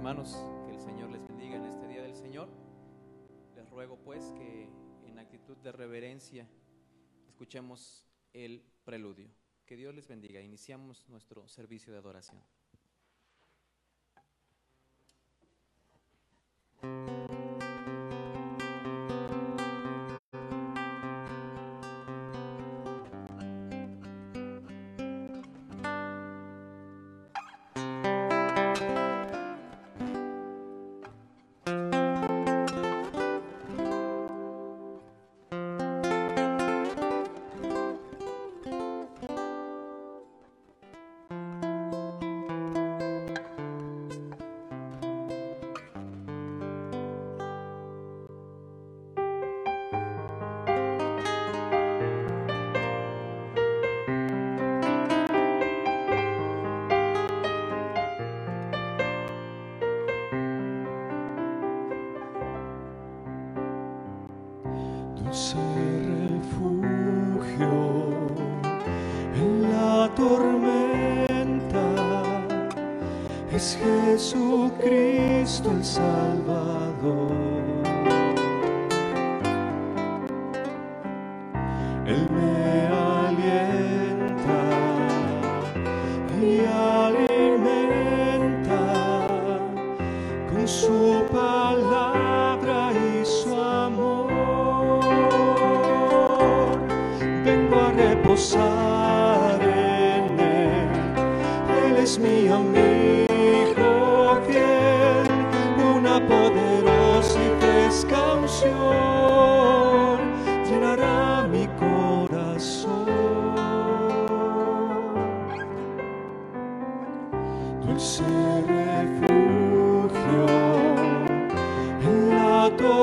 hermanos, que el Señor les bendiga en este día del Señor. Les ruego pues que en actitud de reverencia escuchemos el preludio. Que Dios les bendiga. Iniciamos nuestro servicio de adoración.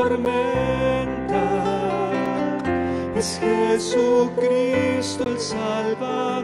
Tormenta es Jesucristo el Salvador.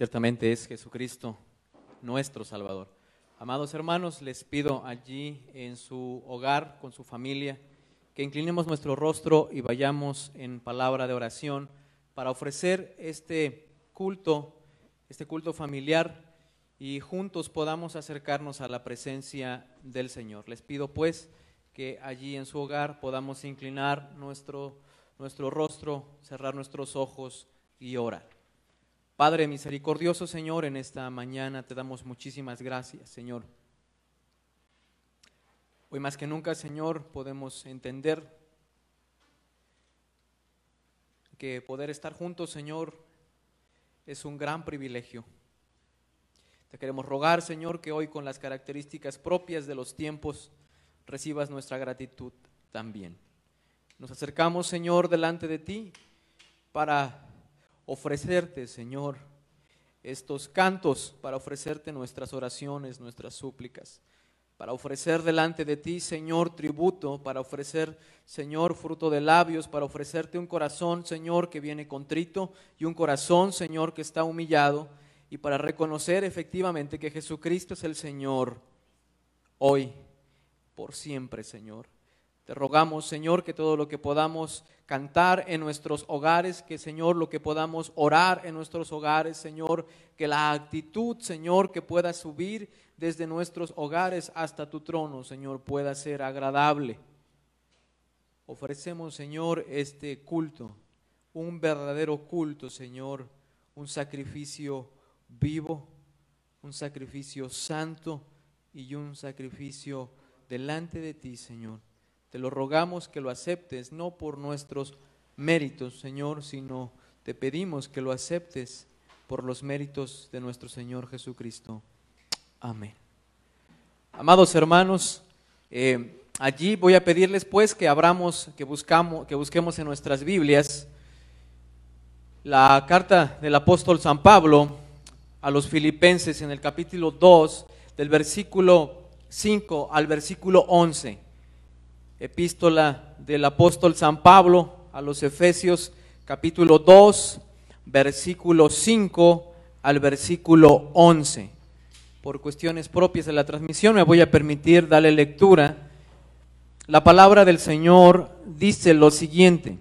Ciertamente es Jesucristo nuestro Salvador. Amados hermanos, les pido allí en su hogar, con su familia, que inclinemos nuestro rostro y vayamos en palabra de oración para ofrecer este culto, este culto familiar y juntos podamos acercarnos a la presencia del Señor. Les pido pues que allí en su hogar podamos inclinar nuestro, nuestro rostro, cerrar nuestros ojos y orar. Padre misericordioso, Señor, en esta mañana te damos muchísimas gracias, Señor. Hoy más que nunca, Señor, podemos entender que poder estar juntos, Señor, es un gran privilegio. Te queremos rogar, Señor, que hoy con las características propias de los tiempos recibas nuestra gratitud también. Nos acercamos, Señor, delante de ti para ofrecerte, Señor, estos cantos para ofrecerte nuestras oraciones, nuestras súplicas, para ofrecer delante de ti, Señor, tributo, para ofrecer, Señor, fruto de labios, para ofrecerte un corazón, Señor, que viene contrito y un corazón, Señor, que está humillado, y para reconocer efectivamente que Jesucristo es el Señor hoy, por siempre, Señor. Te rogamos, Señor, que todo lo que podamos cantar en nuestros hogares, que, Señor, lo que podamos orar en nuestros hogares, Señor, que la actitud, Señor, que pueda subir desde nuestros hogares hasta tu trono, Señor, pueda ser agradable. Ofrecemos, Señor, este culto, un verdadero culto, Señor, un sacrificio vivo, un sacrificio santo y un sacrificio delante de ti, Señor. Te lo rogamos que lo aceptes, no por nuestros méritos, Señor, sino te pedimos que lo aceptes por los méritos de nuestro Señor Jesucristo. Amén. Amados hermanos, eh, allí voy a pedirles pues que abramos, que, buscamos, que busquemos en nuestras Biblias la carta del apóstol San Pablo a los filipenses en el capítulo 2, del versículo 5 al versículo 11 epístola del apóstol San Pablo a los Efesios capítulo 2, versículo 5 al versículo 11. Por cuestiones propias de la transmisión me voy a permitir darle lectura. La palabra del Señor dice lo siguiente,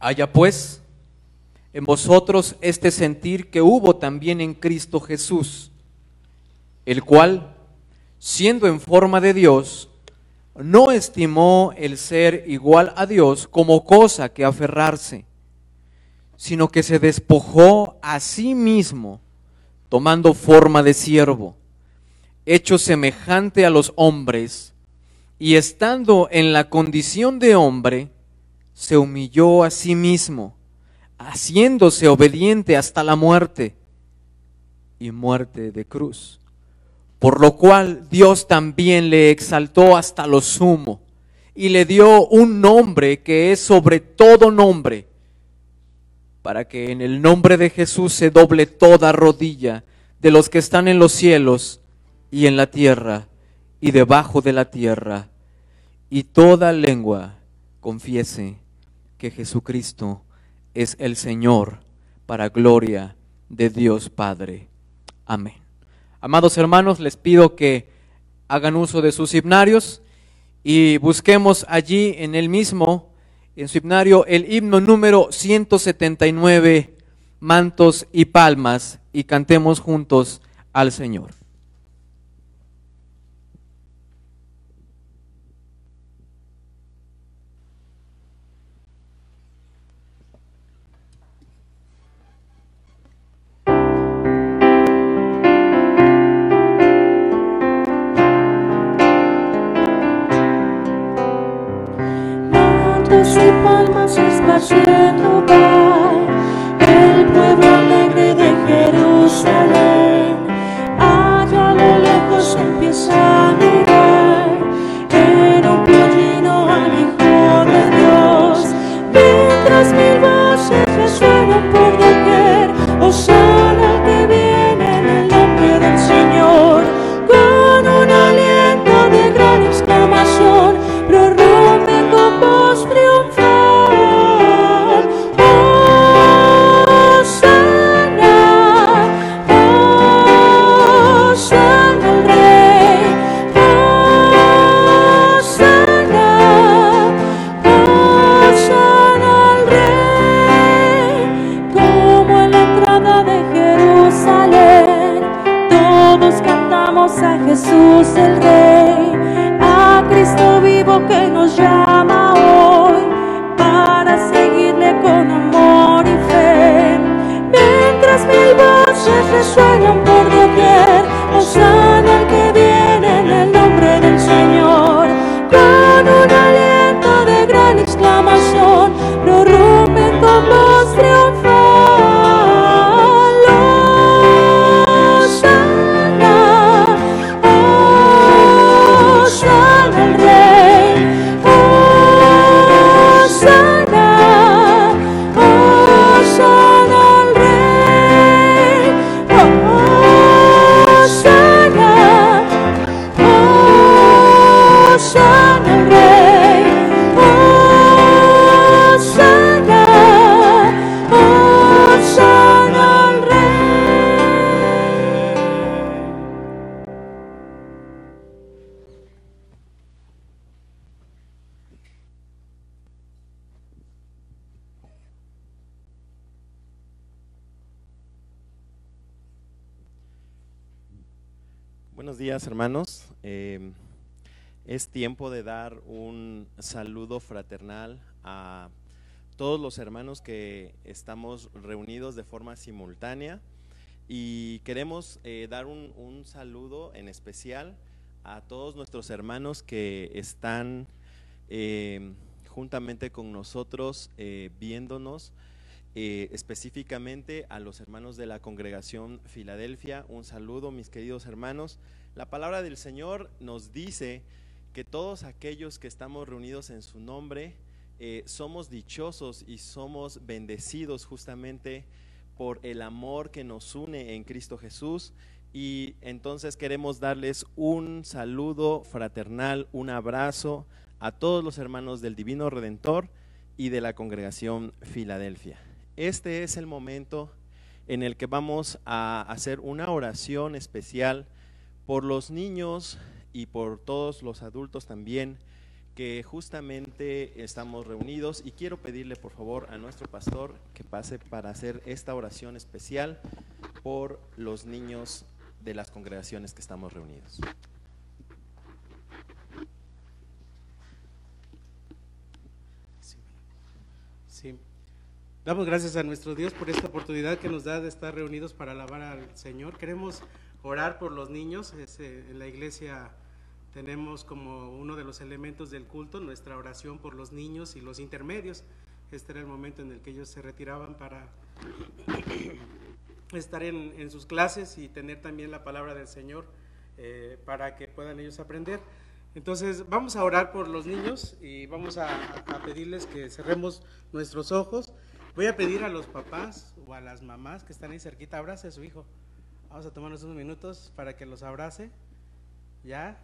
haya pues en vosotros este sentir que hubo también en Cristo Jesús, el cual, siendo en forma de Dios, no estimó el ser igual a Dios como cosa que aferrarse, sino que se despojó a sí mismo, tomando forma de siervo, hecho semejante a los hombres, y estando en la condición de hombre, se humilló a sí mismo, haciéndose obediente hasta la muerte y muerte de cruz por lo cual Dios también le exaltó hasta lo sumo y le dio un nombre que es sobre todo nombre, para que en el nombre de Jesús se doble toda rodilla de los que están en los cielos y en la tierra y debajo de la tierra, y toda lengua confiese que Jesucristo es el Señor para gloria de Dios Padre. Amén. Amados hermanos, les pido que hagan uso de sus himnarios y busquemos allí en el mismo, en su himnario, el himno número 179, mantos y palmas, y cantemos juntos al Señor. Haciendo el días, hermanos. Eh, es tiempo de dar un saludo fraternal a todos los hermanos que estamos reunidos de forma simultánea y queremos eh, dar un, saludo en especial a todos nuestros hermanos que están eh, juntamente con nosotros eh, viéndonos, eh, específicamente a los hermanos de la congregación Filadelfia. Un saludo, mis queridos hermanos. La palabra del Señor nos dice que todos aquellos que estamos reunidos en su nombre, eh, somos dichosos y somos bendecidos justamente por el amor que nos une en Cristo Jesús. Y entonces queremos darles un saludo fraternal, un abrazo a todos los hermanos del Divino Redentor y de la congregación Filadelfia. Este es el momento en el que vamos a hacer una oración especial por los niños y por todos los adultos también que justamente estamos reunidos y quiero pedirle por favor a nuestro pastor que pase para hacer esta oración especial por los niños de las congregaciones que estamos reunidos. Sí. Damos gracias a nuestro Dios por esta oportunidad que nos da de estar reunidos para alabar al Señor. Queremos orar por los niños. Eh, en la iglesia tenemos como uno de los elementos del culto nuestra oración por los niños y los intermedios. Este era el momento en el que ellos se retiraban para estar en, en sus clases y tener también la palabra del Señor eh, para que puedan ellos aprender. Entonces vamos a orar por los niños y vamos a, a pedirles que cerremos nuestros ojos. Voy a pedir a los papás o a las mamás que están ahí cerquita, abrace a su hijo. Vamos a tomarnos unos minutos para que los abrace. ¿Ya?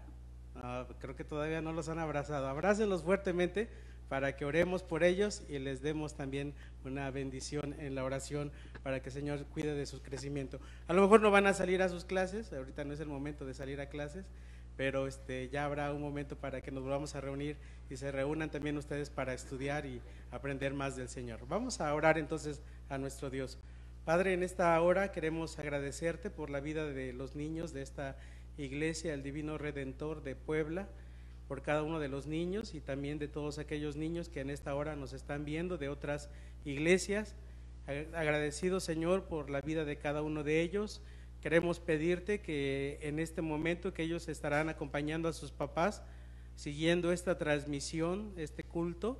Ah, creo que todavía no los han abrazado. Abrácenlos fuertemente para que oremos por ellos y les demos también una bendición en la oración para que el Señor cuide de su crecimiento. A lo mejor no van a salir a sus clases, ahorita no es el momento de salir a clases, pero este, ya habrá un momento para que nos volvamos a reunir y se reúnan también ustedes para estudiar y aprender más del Señor. Vamos a orar entonces a nuestro Dios. Padre, en esta hora queremos agradecerte por la vida de los niños de esta iglesia, el Divino Redentor de Puebla, por cada uno de los niños y también de todos aquellos niños que en esta hora nos están viendo de otras iglesias. Agradecido, Señor, por la vida de cada uno de ellos. Queremos pedirte que en este momento que ellos estarán acompañando a sus papás, siguiendo esta transmisión, este culto,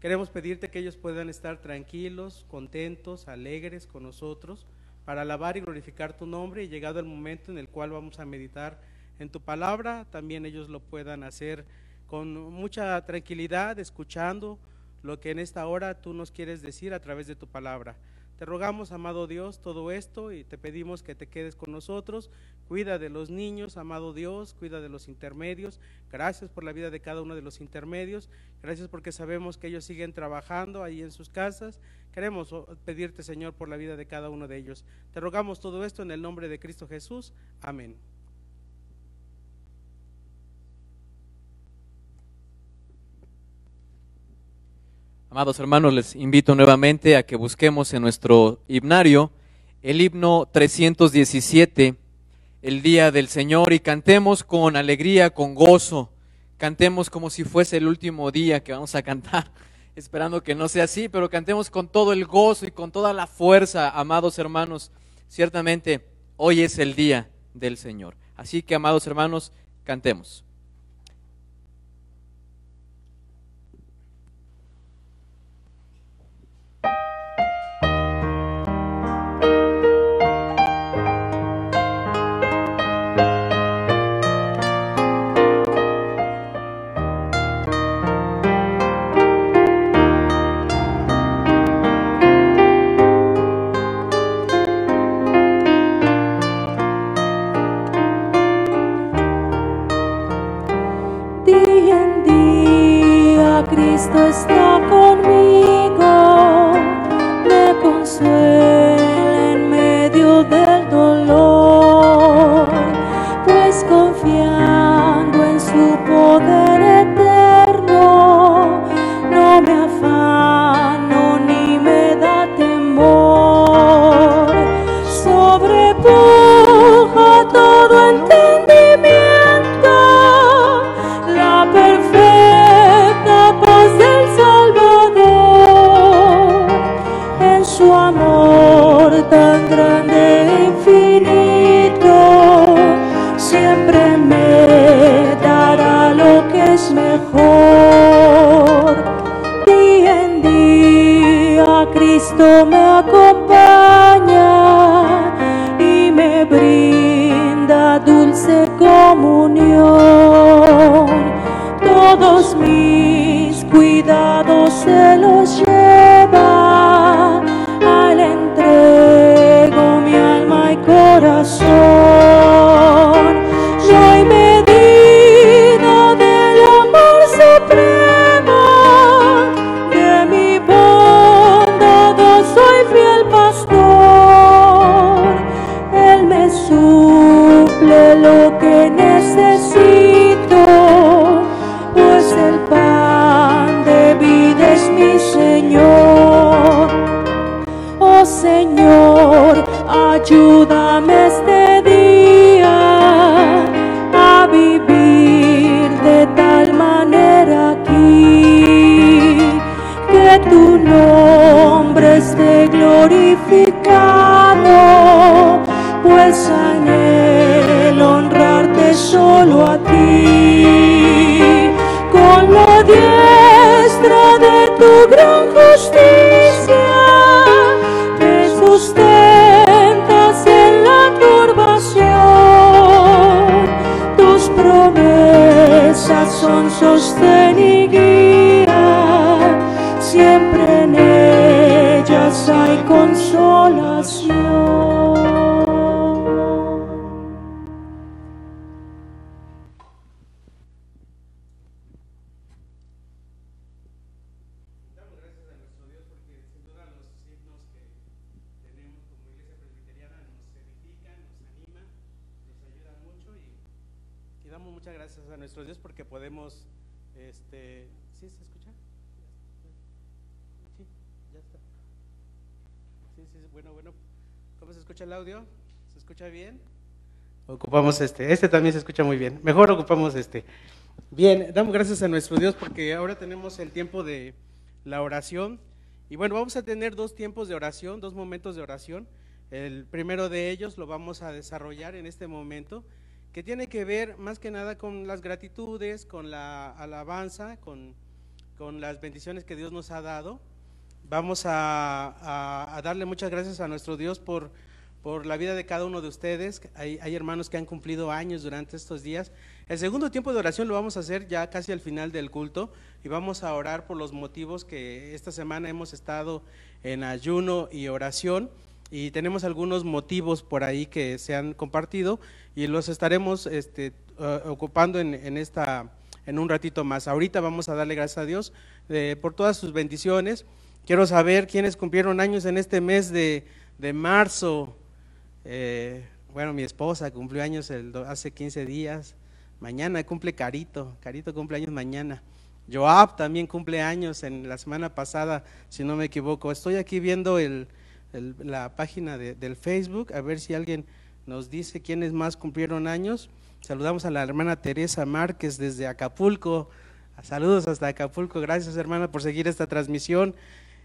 queremos pedirte que ellos puedan estar tranquilos, contentos, alegres con nosotros, para alabar y glorificar tu nombre y llegado el momento en el cual vamos a meditar en tu palabra, también ellos lo puedan hacer con mucha tranquilidad, escuchando lo que en esta hora tú nos quieres decir a través de tu palabra. Te rogamos, amado Dios, todo esto y te pedimos que te quedes con nosotros. Cuida de los niños, amado Dios, cuida de los intermedios. Gracias por la vida de cada uno de los intermedios. Gracias porque sabemos que ellos siguen trabajando ahí en sus casas. Queremos pedirte, Señor, por la vida de cada uno de ellos. Te rogamos todo esto en el nombre de Cristo Jesús. Amén. Amados hermanos, les invito nuevamente a que busquemos en nuestro himnario el himno 317, el día del Señor, y cantemos con alegría, con gozo. Cantemos como si fuese el último día que vamos a cantar, esperando que no sea así, pero cantemos con todo el gozo y con toda la fuerza, amados hermanos. Ciertamente, hoy es el día del Señor. Así que, amados hermanos, cantemos. Este, este también se escucha muy bien. Mejor ocupamos este. Bien, damos gracias a nuestro Dios porque ahora tenemos el tiempo de la oración. Y bueno, vamos a tener dos tiempos de oración, dos momentos de oración. El primero de ellos lo vamos a desarrollar en este momento, que tiene que ver más que nada con las gratitudes, con la alabanza, con, con las bendiciones que Dios nos ha dado. Vamos a- a darle muchas gracias a nuestro Dios por, por la vida de cada uno de ustedes. Hay, hay hermanos que han cumplido años durante estos días. El segundo tiempo de oración lo vamos a hacer ya casi al final del culto y vamos a orar por los motivos que esta semana hemos estado en ayuno y oración y tenemos algunos motivos por ahí que se han compartido y los estaremos este, eh, ocupando en, en esta en un ratito más. Ahorita vamos a darle gracias a Dios eh, por todas sus bendiciones. Quiero saber quiénes cumplieron años en este mes de, de marzo. Eh, bueno, mi esposa cumplió años el hace 15 días. Mañana cumple Carito. Carito cumple años mañana. Joab también cumple años en la semana pasada, si no me equivoco. Estoy aquí viendo el- la página de- del Facebook, a ver si alguien nos dice quiénes más cumplieron años. Saludamos a la hermana Teresa Márquez desde Acapulco. Saludos hasta Acapulco. Gracias, hermana, por seguir esta transmisión.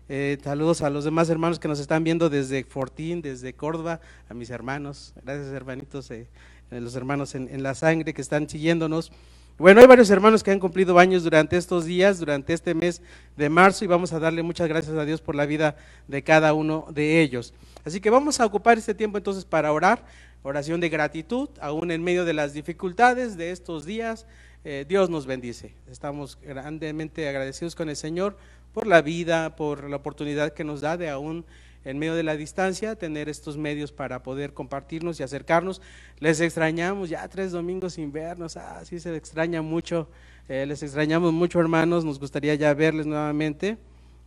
Eh, saludos a los demás hermanos que nos están viendo desde Fortín, desde Córdoba, a mis hermanos. Gracias, hermanitos, eh, eh, los hermanos en, la sangre que están siguiéndonos. Bueno, hay varios hermanos que han cumplido años durante estos días, durante este mes de marzo, y vamos a darle muchas gracias a Dios por la vida de cada uno de ellos. Así que vamos a ocupar este tiempo entonces para orar, oración de gratitud, aún en medio de las dificultades de estos días. eh, Dios nos bendice. Estamos grandemente agradecidos con el Señor por la vida, por la oportunidad que nos da de aún en medio de la distancia tener estos medios para poder compartirnos y acercarnos. Les extrañamos ya tres domingos sin vernos, ah, sí se extraña mucho, Eh, les extrañamos mucho hermanos, nos gustaría ya verles nuevamente.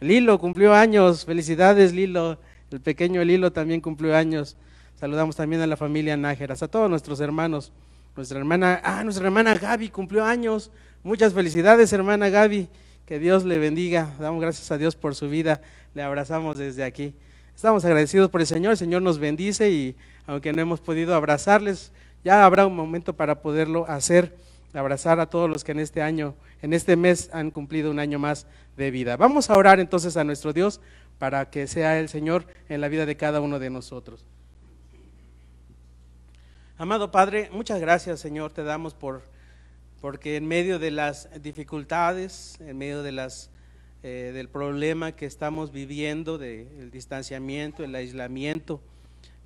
Lilo cumplió años, felicidades Lilo, el pequeño Lilo también cumplió años. Saludamos también a la familia Nájeras, a todos nuestros hermanos. Nuestra hermana, ah, nuestra hermana Gaby cumplió años. Muchas felicidades, hermana Gaby. Que Dios le bendiga. Damos gracias a Dios por su vida. Le abrazamos desde aquí. Estamos agradecidos por el Señor. El Señor nos bendice y aunque no hemos podido abrazarles, ya habrá un momento para poderlo hacer abrazar a todos los que en este año, en este mes han cumplido un año más de vida. Vamos a orar entonces a nuestro Dios para que sea el Señor en la vida de cada uno de nosotros. Amado Padre, muchas gracias Señor, te damos por porque en medio de las dificultades, en medio de las eh, del problema que estamos viviendo, del distanciamiento, el aislamiento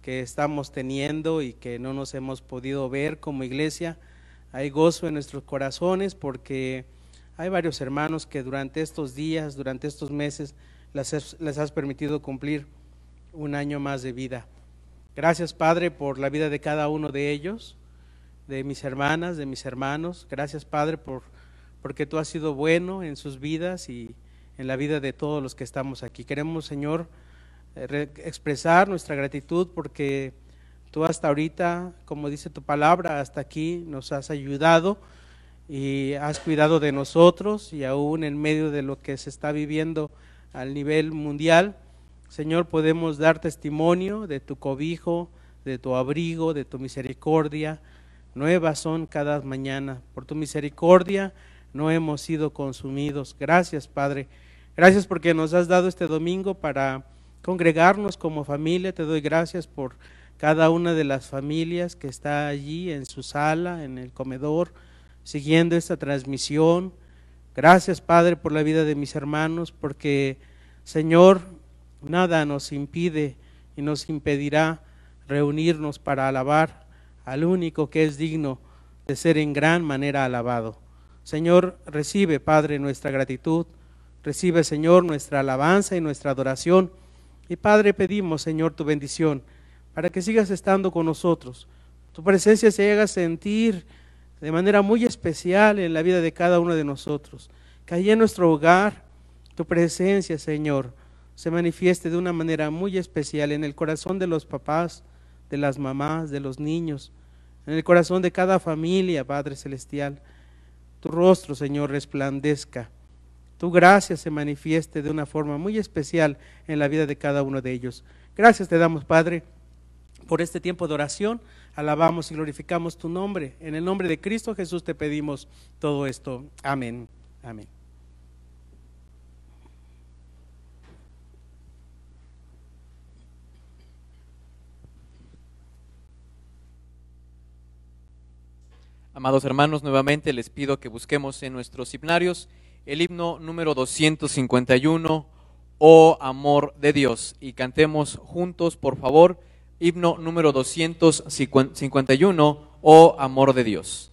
que estamos teniendo y que no nos hemos podido ver como iglesia, hay gozo en nuestros corazones porque hay varios hermanos que durante estos días, durante estos meses, les, les has permitido cumplir un año más de vida. Gracias, Padre, por la vida de cada uno de ellos, de mis hermanas, de mis hermanos. Gracias, Padre, por, porque tú has sido bueno en sus vidas y en la vida de todos los que estamos aquí. Queremos, Señor, eh, expresar nuestra gratitud porque tú hasta ahorita, como dice tu palabra, hasta aquí nos has ayudado y has cuidado de nosotros y aún en medio de lo que se está viviendo al nivel mundial Señor, podemos dar testimonio de tu cobijo, de tu abrigo, de tu misericordia. Nuevas son cada mañana. Por tu misericordia no hemos sido consumidos. Gracias, Padre. Gracias porque nos has dado este domingo para congregarnos como familia. Te doy gracias por cada una de las familias que está allí en su sala, en el comedor, siguiendo esta transmisión. Gracias, Padre, por la vida de mis hermanos, porque, Señor, Nada nos impide y nos impedirá reunirnos para alabar al único que es digno de ser en gran manera alabado. Señor, recibe, Padre, nuestra gratitud, recibe, Señor, nuestra alabanza y nuestra adoración. Y Padre, pedimos, Señor, tu bendición para que sigas estando con nosotros. Tu presencia se haga sentir de manera muy especial en la vida de cada uno de nosotros. Que allí en nuestro hogar, tu presencia, Señor, se manifieste de una manera muy especial en el corazón de los papás, de las mamás, de los niños, en el corazón de cada familia, Padre Celestial. Tu rostro, Señor, resplandezca. Tu gracia se manifieste de una forma muy especial en la vida de cada uno de ellos. Gracias te damos, Padre, por este tiempo de oración. Alabamos y glorificamos tu nombre. En el nombre de Cristo Jesús te pedimos todo esto. Amén. Amén. Amados hermanos, nuevamente les pido que busquemos en nuestros himnarios el himno número 251, Oh Amor de Dios, y cantemos juntos, por favor, himno número 251, Oh Amor de Dios.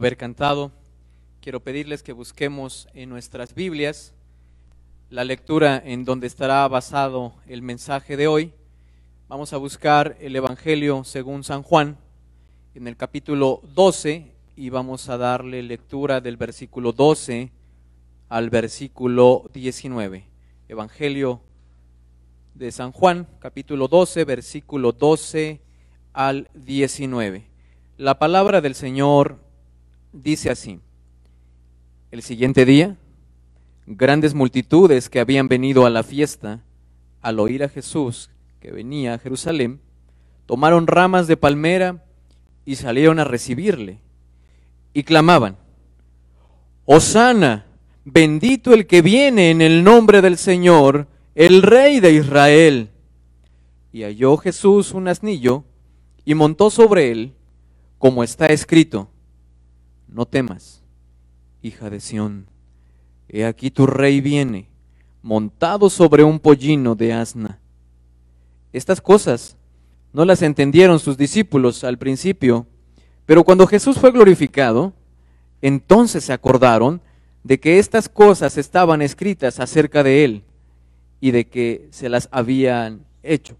Haber cantado, quiero pedirles que busquemos en nuestras Biblias la lectura en donde estará basado el mensaje de hoy. Vamos a buscar el Evangelio según San Juan en el capítulo 12 y vamos a darle lectura del versículo 12 al versículo 19. Evangelio de San Juan, capítulo 12, versículo 12 al 19. La palabra del Señor dice así. El siguiente día, grandes multitudes que habían venido a la fiesta, al oír a Jesús que venía a Jerusalén, tomaron ramas de palmera y salieron a recibirle, y clamaban, Hosana, bendito el que viene en el nombre del Señor, el Rey de Israel. Y halló Jesús un asnillo, y montó sobre él, como está escrito, no temas, hija de Sión, he aquí tu rey viene, montado sobre un pollino de asna. Estas cosas no las entendieron sus discípulos al principio, pero cuando Jesús fue glorificado, entonces se acordaron de que estas cosas estaban escritas acerca de él y de que se las habían hecho.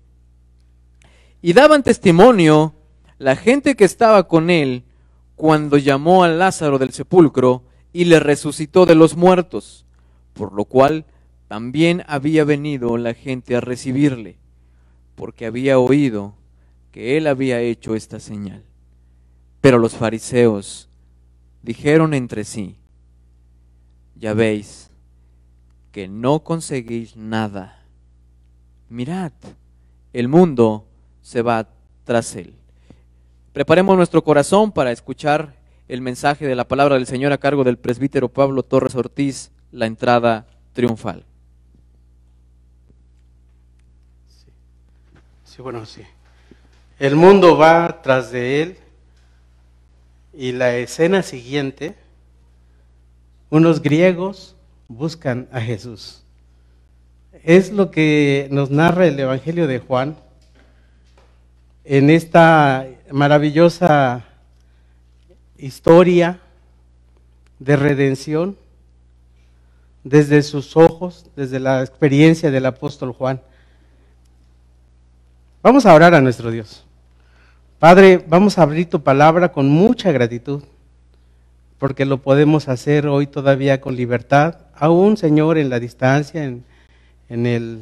Y daban testimonio la gente que estaba con él cuando llamó a Lázaro del sepulcro y le resucitó de los muertos, por lo cual también había venido la gente a recibirle, porque había oído que él había hecho esta señal. Pero los fariseos dijeron entre sí, ya veis que no conseguís nada. Mirad, el mundo se va tras él. Preparemos nuestro corazón para escuchar el mensaje de la palabra del Señor a cargo del presbítero Pablo Torres Ortiz, la entrada triunfal. Sí, bueno, sí. El mundo va tras de él y la escena siguiente, unos griegos buscan a Jesús. Es lo que nos narra el Evangelio de Juan en esta maravillosa historia de redención desde sus ojos, desde la experiencia del apóstol Juan. Vamos a orar a nuestro Dios. Padre, vamos a abrir tu palabra con mucha gratitud, porque lo podemos hacer hoy todavía con libertad, aún, Señor, en la distancia, en, en, el,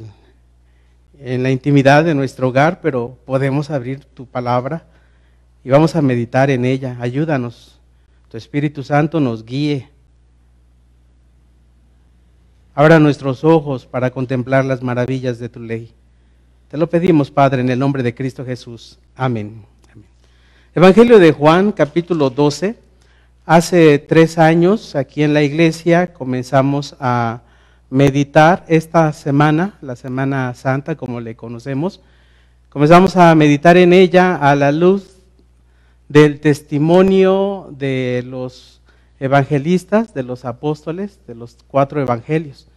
en la intimidad de nuestro hogar, pero podemos abrir tu palabra y vamos a meditar en ella. Ayúdanos. Tu Espíritu Santo nos guíe. Abra nuestros ojos para contemplar las maravillas de tu ley. Te lo pedimos, Padre, en el nombre de Cristo Jesús. Amén. Amén. Evangelio de Juan, capítulo 12. Hace tres años aquí en la iglesia comenzamos a meditar esta semana, la Semana Santa como le conocemos. Comenzamos a meditar en ella a la luz del testimonio de los evangelistas, de los apóstoles, de los cuatro evangelios.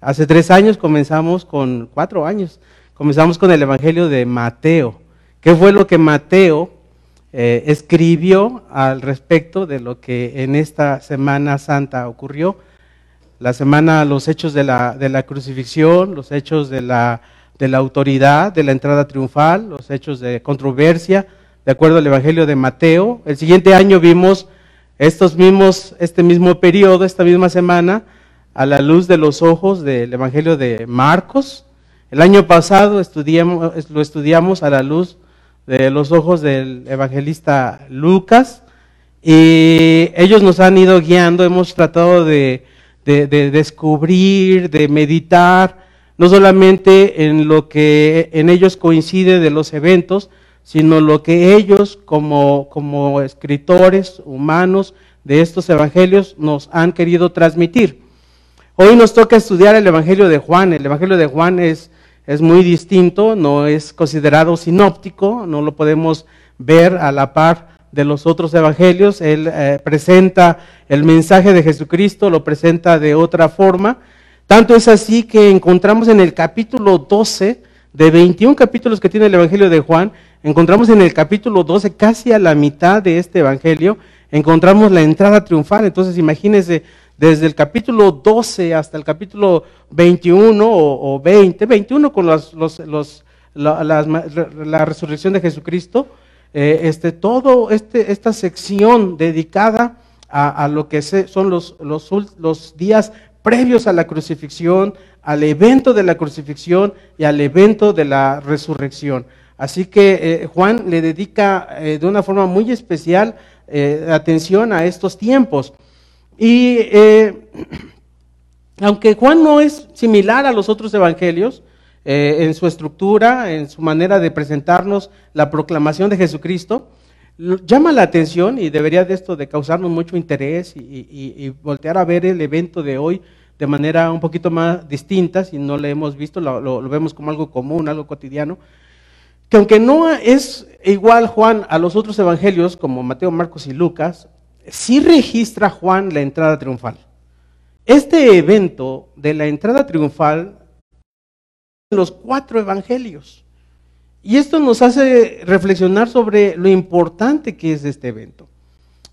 Hace tres años comenzamos con, cuatro años, comenzamos con el evangelio de Mateo. ¿Qué fue lo que Mateo eh, escribió al respecto de lo que en esta Semana Santa ocurrió? La semana, los hechos de la, de la crucifixión, los hechos de la, de la autoridad, de la entrada triunfal, los hechos de controversia, de acuerdo al Evangelio de Mateo. El siguiente año vimos estos mismos, este mismo periodo, esta misma semana, a la luz de los ojos del Evangelio de Marcos. El año pasado estudiamos, lo estudiamos a la luz de los ojos del evangelista Lucas y ellos nos han ido guiando, hemos tratado de, de, de descubrir, de meditar, no solamente en lo que en ellos coincide de los eventos, sino lo que ellos como, como escritores humanos de estos evangelios nos han querido transmitir. Hoy nos toca estudiar el Evangelio de Juan. El Evangelio de Juan es, es muy distinto, no es considerado sinóptico, no lo podemos ver a la par de los otros evangelios. Él eh, presenta el mensaje de Jesucristo, lo presenta de otra forma. Tanto es así que encontramos en el capítulo 12, de 21 capítulos que tiene el Evangelio de Juan, encontramos en el capítulo 12, casi a la mitad de este Evangelio, encontramos la entrada triunfal. Entonces imagínense, desde el capítulo 12 hasta el capítulo 21 o, 20, 21 con los, los, la, resurrección de Jesucristo, eh, este, todo este, esta sección dedicada a, a lo que se, son los, los, los días previos a la crucifixión, al evento de la crucifixión y al evento de la resurrección. Así que eh, Juan le dedica eh, de una forma muy especial eh, atención a estos tiempos. Y aunque Juan no es similar a los otros evangelios, en su estructura, en su manera de presentarnos la proclamación de Jesucristo, llama la atención y debería de esto de causarnos mucho interés y, voltear a ver el evento de hoy de manera un poquito más distinta, si no lo hemos visto, lo vemos como algo común, algo cotidiano, que aunque no es igual Juan a los otros evangelios como Mateo, Marcos y Lucas, sí registra Juan la entrada triunfal. Este evento de la entrada triunfal en los cuatro evangelios. Y esto nos hace reflexionar sobre lo importante que es este evento.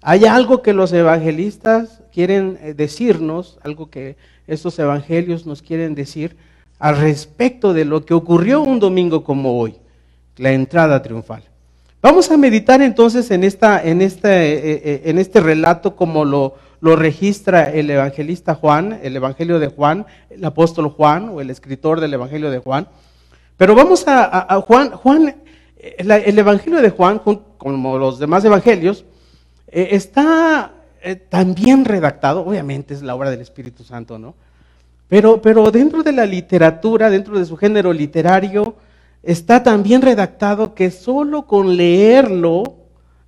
Hay algo que los evangelistas quieren eh, decirnos, algo que estos evangelios nos quieren decir al respecto de lo que ocurrió un domingo como hoy la entrada triunfal. Vamos a meditar entonces en, esta, en, este, eh, eh, en este relato como lo, lo registra el evangelista Juan, el Evangelio de Juan, el apóstol Juan o el escritor del Evangelio de Juan. Pero vamos a, Juan, Juan el Evangelio de Juan, como los demás evangelios, eh, está tan bien redactado, obviamente es la obra del Espíritu Santo, ¿no? Pero, pero dentro de la literatura, dentro de su género literario, está tan bien redactado que solo con leerlo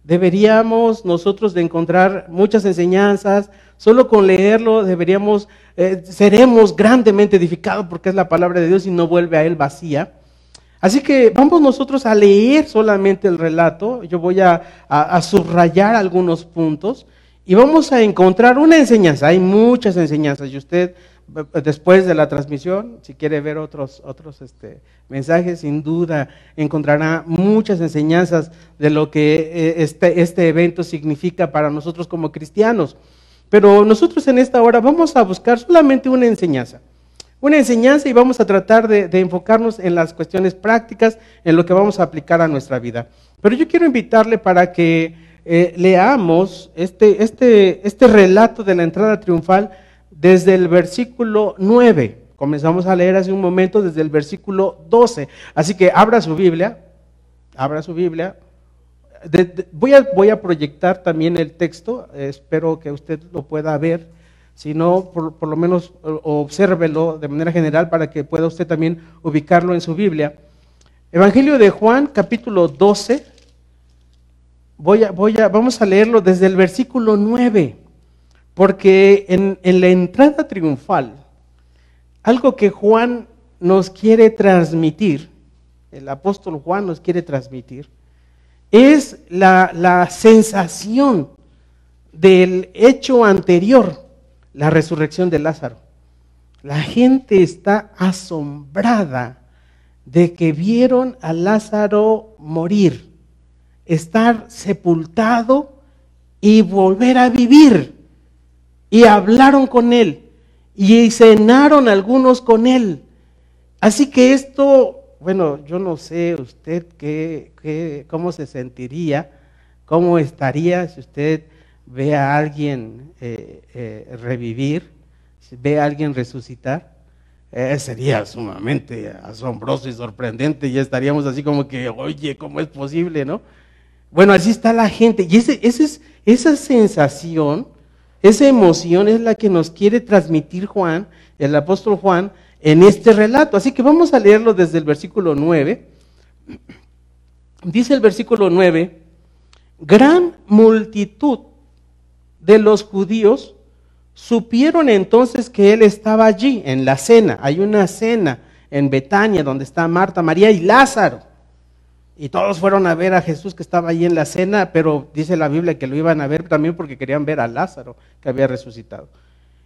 deberíamos nosotros de encontrar muchas enseñanzas, solo con leerlo deberíamos, eh, seremos grandemente edificados porque es la palabra de Dios y no vuelve a él vacía. Así que vamos nosotros a leer solamente el relato, yo voy a, a subrayar algunos puntos y vamos a encontrar una enseñanza, hay muchas enseñanzas y usted después de la transmisión, si quiere ver otros, otros este, mensajes, sin duda encontrará muchas enseñanzas de lo que eh, este, este evento significa para nosotros como cristianos. Pero nosotros en esta hora vamos a buscar solamente una enseñanza. Una enseñanza y vamos a tratar de, enfocarnos en las cuestiones prácticas, en lo que vamos a aplicar a nuestra vida. Pero yo quiero invitarle para que eh, leamos este, este, este relato de la entrada triunfal desde el versículo 9. Comenzamos a leer hace un momento desde el versículo 12. Así que abra su Biblia, abra su Biblia. voy, a, voy, a, proyectar también el texto, espero que usted lo pueda ver. Si no, por, por lo menos obsérvelo de manera general para que pueda usted también ubicarlo en su Biblia. Evangelio de Juan, capítulo 12. Voy a, voy a, vamos a leerlo desde el versículo 9. Porque en, la entrada triunfal, algo que Juan nos quiere transmitir, el apóstol Juan nos quiere transmitir, es la, sensación del hecho anterior, la resurrección de Lázaro. La gente está asombrada de que vieron a Lázaro morir, estar sepultado y volver a vivir y hablaron con él y cenaron algunos con él. Así que esto bueno, yo no sé usted qué, qué, cómo se sentiría, cómo estaría si usted ve a alguien eh, eh, revivir, si ve a alguien resucitar. Eh, sería sumamente asombroso y sorprendente y estaríamos así como que, oye, ¿cómo es posible, no? Bueno, así está la gente. Y ese, ese es, esa sensación, esa emoción es la que nos quiere transmitir Juan, el apóstol Juan, en este relato. Así que vamos a leerlo desde el versículo 9. Dice el versículo 9, gran multitud de los judíos supieron entonces que él estaba allí en la cena. Hay una cena en Betania donde está Marta, María y Lázaro. Y todos fueron a ver a Jesús que estaba allí en la cena, pero dice la Biblia que lo iban a ver también porque querían ver a Lázaro que había resucitado.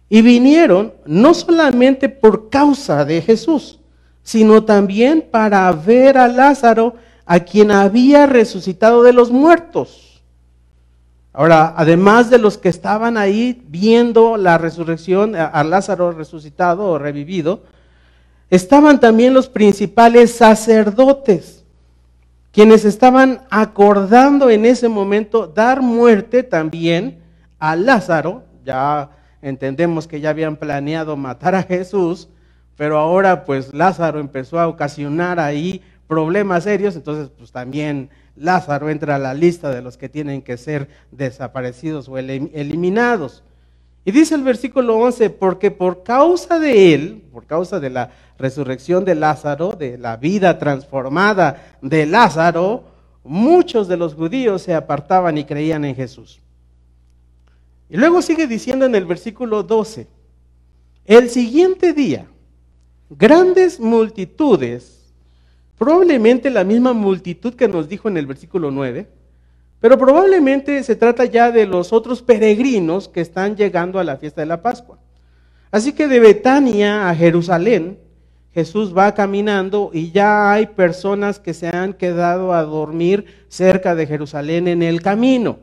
Y vinieron no solamente por causa de Jesús, sino también para ver a Lázaro, a quien había resucitado de los muertos. Ahora, además de los que estaban ahí viendo la resurrección, a Lázaro resucitado o revivido, estaban también los principales sacerdotes quienes estaban acordando en ese momento dar muerte también a Lázaro, ya entendemos que ya habían planeado matar a Jesús, pero ahora pues Lázaro empezó a ocasionar ahí problemas serios, entonces pues también Lázaro entra a la lista de los que tienen que ser desaparecidos o eliminados. Y dice el versículo 11, porque por causa de él, por causa de la resurrección de Lázaro, de la vida transformada de Lázaro, muchos de los judíos se apartaban y creían en Jesús. Y luego sigue diciendo en el versículo 12, el siguiente día, grandes multitudes, probablemente la misma multitud que nos dijo en el versículo 9, pero probablemente se trata ya de los otros peregrinos que están llegando a la fiesta de la Pascua. Así que de Betania a Jerusalén, Jesús va caminando y ya hay personas que se han quedado a dormir cerca de Jerusalén en el camino.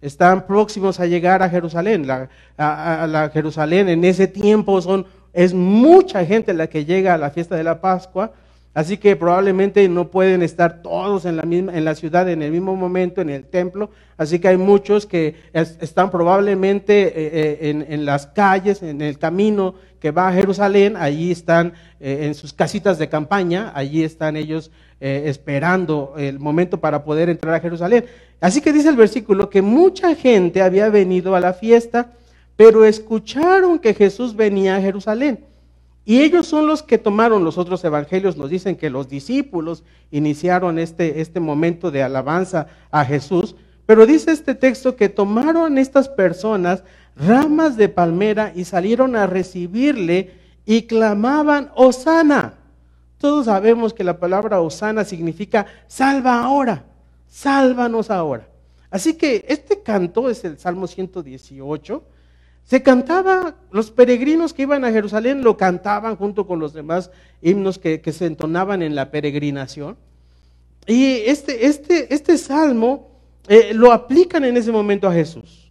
Están próximos a llegar a Jerusalén. La, a, la Jerusalén en ese tiempo son, es mucha gente la que llega a la fiesta de la Pascua Así que probablemente no pueden estar todos en la, misma, en la ciudad en el mismo momento, en el templo. Así que hay muchos que están probablemente eh, eh, en, las calles, en el camino que va a Jerusalén. Allí están eh, en sus casitas de campaña. Allí están ellos esperando el momento para poder entrar a Jerusalén. Así que dice el versículo que mucha gente había venido a la fiesta, pero escucharon que Jesús venía a Jerusalén. Y ellos son los que tomaron los otros evangelios, nos dicen que los discípulos iniciaron este, este momento de alabanza a Jesús, pero dice este texto que tomaron estas personas ramas de palmera y salieron a recibirle y clamaban, Osana. Todos sabemos que la palabra Osana significa salva ahora, sálvanos ahora. Así que este canto es el Salmo 118 se cantaba, los peregrinos que iban a Jerusalén lo cantaban junto con los demás himnos que, se entonaban en la peregrinación. Y este, este, este salmo eh, lo aplican en ese momento a Jesús.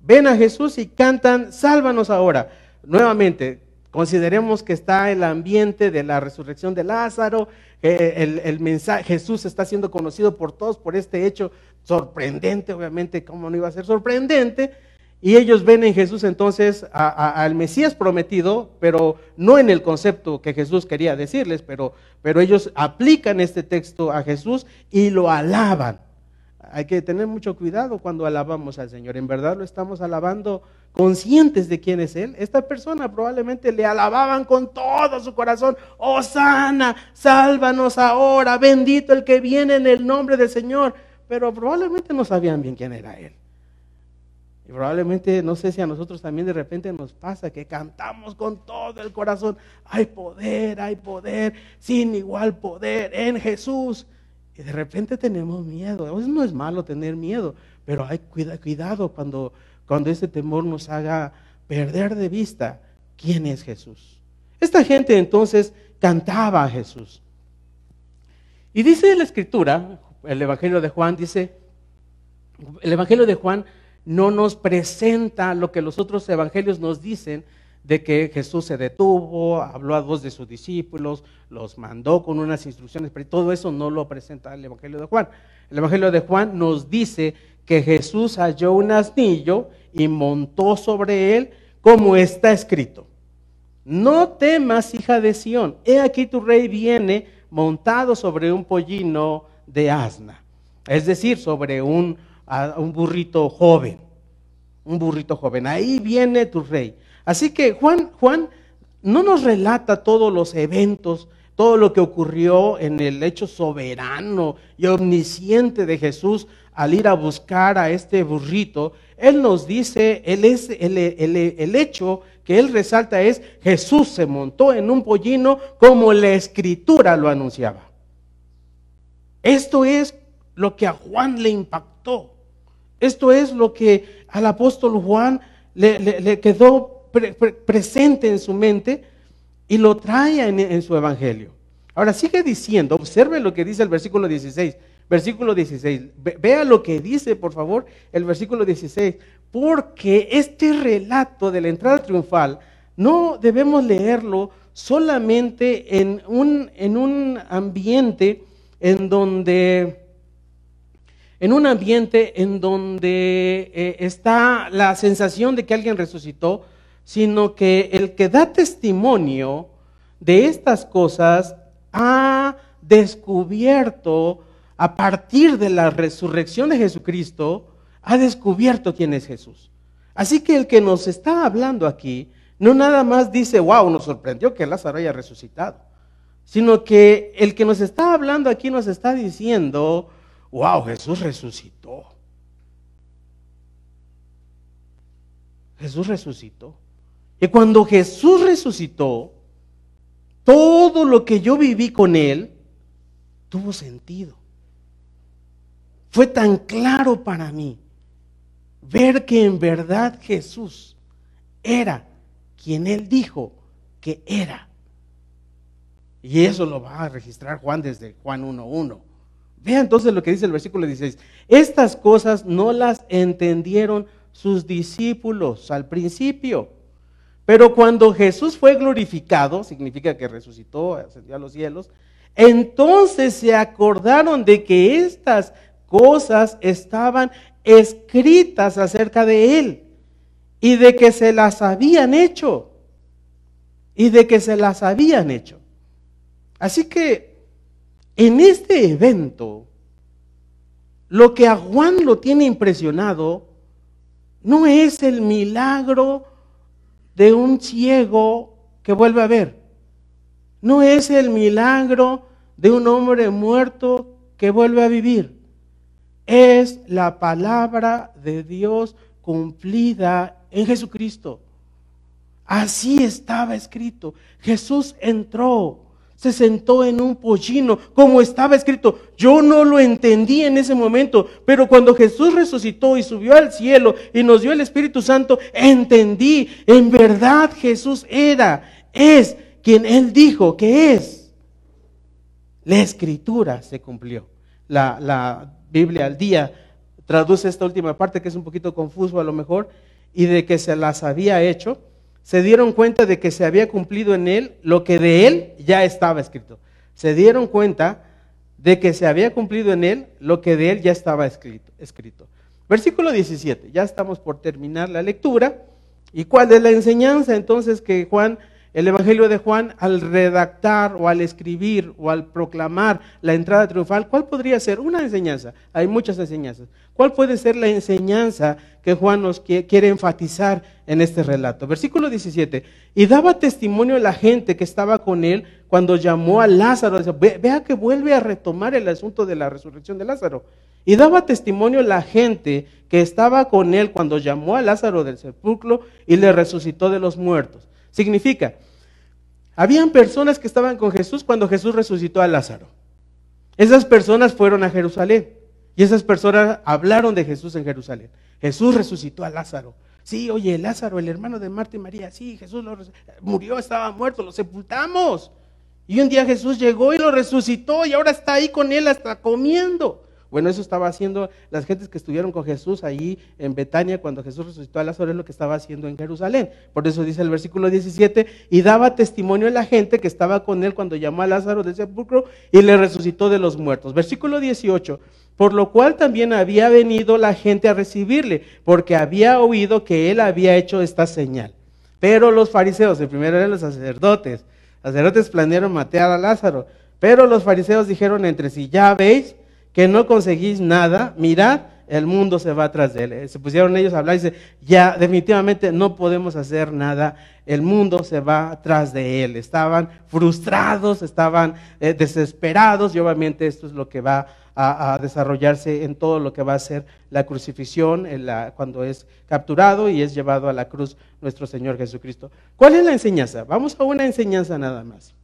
Ven a Jesús y cantan, sálvanos ahora. Nuevamente, consideremos que está el ambiente de la resurrección de Lázaro, eh, el, el mensaje, Jesús está siendo conocido por todos por este hecho sorprendente, obviamente, ¿cómo no iba a ser sorprendente? Y ellos ven en Jesús entonces al Mesías prometido, pero no en el concepto que Jesús quería decirles, pero, pero ellos aplican este texto a Jesús y lo alaban. Hay que tener mucho cuidado cuando alabamos al Señor. En verdad lo estamos alabando conscientes de quién es Él. Esta persona probablemente le alababan con todo su corazón. Oh sana, sálvanos ahora, bendito el que viene en el nombre del Señor. Pero probablemente no sabían bien quién era Él. Y probablemente, no sé si a nosotros también de repente nos pasa que cantamos con todo el corazón, hay poder, hay poder, sin igual poder en Jesús. Y de repente tenemos miedo. Eso no es malo tener miedo, pero hay cuidado cuando, cuando ese temor nos haga perder de vista quién es Jesús. Esta gente entonces cantaba a Jesús. Y dice la escritura, el Evangelio de Juan dice, el Evangelio de Juan no nos presenta lo que los otros evangelios nos dicen de que Jesús se detuvo, habló a dos de sus discípulos, los mandó con unas instrucciones, pero todo eso no lo presenta el Evangelio de Juan. El Evangelio de Juan nos dice que Jesús halló un asnillo y montó sobre él como está escrito. No temas, hija de Sión, he aquí tu rey viene montado sobre un pollino de asna, es decir, sobre un, un burrito joven, un burrito joven. Ahí viene tu rey. Así que Juan, Juan no nos relata todos los eventos, todo lo que ocurrió en el hecho soberano y omnisciente de Jesús al ir a buscar a este burrito. Él nos dice, él es, el, el hecho que él resalta es, Jesús se montó en un pollino como la escritura lo anunciaba. Esto es lo que a Juan le impactó. Esto es lo que al apóstol Juan le, quedó presente en su mente y lo trae en, en, su evangelio. Ahora sigue diciendo, observe lo que dice el versículo 16. Versículo 16. Vea lo que dice, por favor, el versículo 16. Porque este relato de la entrada triunfal no debemos leerlo solamente en un, en un ambiente en donde en un ambiente en donde eh, está la sensación de que alguien resucitó, sino que el que da testimonio de estas cosas ha descubierto a partir de la resurrección de Jesucristo, ha descubierto quién es Jesús. Así que el que nos está hablando aquí, no nada más dice, wow, nos sorprendió que Lázaro haya resucitado, sino que el que nos está hablando aquí nos está diciendo, wow, Jesús resucitó. Jesús resucitó. Y cuando Jesús resucitó, todo lo que yo viví con Él tuvo sentido. Fue tan claro para mí ver que en verdad Jesús era quien Él dijo que era. Y eso lo va a registrar Juan desde Juan 1.1. Vea entonces lo que dice el versículo 16. Estas cosas no las entendieron sus discípulos al principio. Pero cuando Jesús fue glorificado, significa que resucitó, ascendió a los cielos, entonces se acordaron de que estas cosas estaban escritas acerca de él y de que se las habían hecho. Y de que se las habían hecho. Así que en este evento, lo que a Juan lo tiene impresionado no es el milagro de un ciego que vuelve a ver. No es el milagro de un hombre muerto que vuelve a vivir. Es la palabra de Dios cumplida en Jesucristo. Así estaba escrito. Jesús entró se sentó en un pollino, como estaba escrito. Yo no lo entendí en ese momento, pero cuando Jesús resucitó y subió al cielo y nos dio el Espíritu Santo, entendí, en verdad Jesús era, es quien Él dijo que es. La escritura se cumplió. La, la Biblia al día traduce esta última parte que es un poquito confuso a lo mejor, y de que se las había hecho se dieron cuenta de que se había cumplido en él lo que de él ya estaba escrito. Se dieron cuenta de que se había cumplido en él lo que de él ya estaba escrito. Versículo 17, ya estamos por terminar la lectura. ¿Y cuál es la enseñanza entonces que Juan el Evangelio de Juan, al redactar o al escribir o al proclamar la entrada triunfal, ¿cuál podría ser? Una enseñanza. Hay muchas enseñanzas. ¿Cuál puede ser la enseñanza que Juan nos quiere enfatizar en este relato? Versículo 17. Y daba testimonio a la gente que estaba con él cuando llamó a Lázaro. Vea que vuelve a retomar el asunto de la resurrección de Lázaro. Y daba testimonio a la gente que estaba con él cuando llamó a Lázaro del sepulcro y le resucitó de los muertos. Significa, habían personas que estaban con Jesús cuando Jesús resucitó a Lázaro. Esas personas fueron a Jerusalén y esas personas hablaron de Jesús en Jerusalén. Jesús resucitó a Lázaro. Sí, oye, Lázaro, el hermano de Marta y María, sí, Jesús lo murió, estaba muerto, lo sepultamos. Y un día Jesús llegó y lo resucitó y ahora está ahí con él hasta comiendo. Bueno, eso estaba haciendo las gentes que estuvieron con Jesús ahí en Betania cuando Jesús resucitó a Lázaro, es lo que estaba haciendo en Jerusalén. Por eso dice el versículo 17, y daba testimonio a la gente que estaba con él cuando llamó a Lázaro del sepulcro y le resucitó de los muertos. Versículo 18, por lo cual también había venido la gente a recibirle, porque había oído que él había hecho esta señal. Pero los fariseos, el primero eran los sacerdotes, sacerdotes planearon matar a Lázaro, pero los fariseos dijeron entre sí, ya veis que no conseguís nada, mirad, el mundo se va atrás de él. Se pusieron ellos a hablar y dice, ya definitivamente no podemos hacer nada, el mundo se va atrás de él. Estaban frustrados, estaban eh, desesperados y obviamente esto es lo que va a, desarrollarse en todo lo que va a ser la crucifixión, en la, cuando es capturado y es llevado a la cruz nuestro Señor Jesucristo. ¿Cuál es la enseñanza? Vamos a una enseñanza nada más.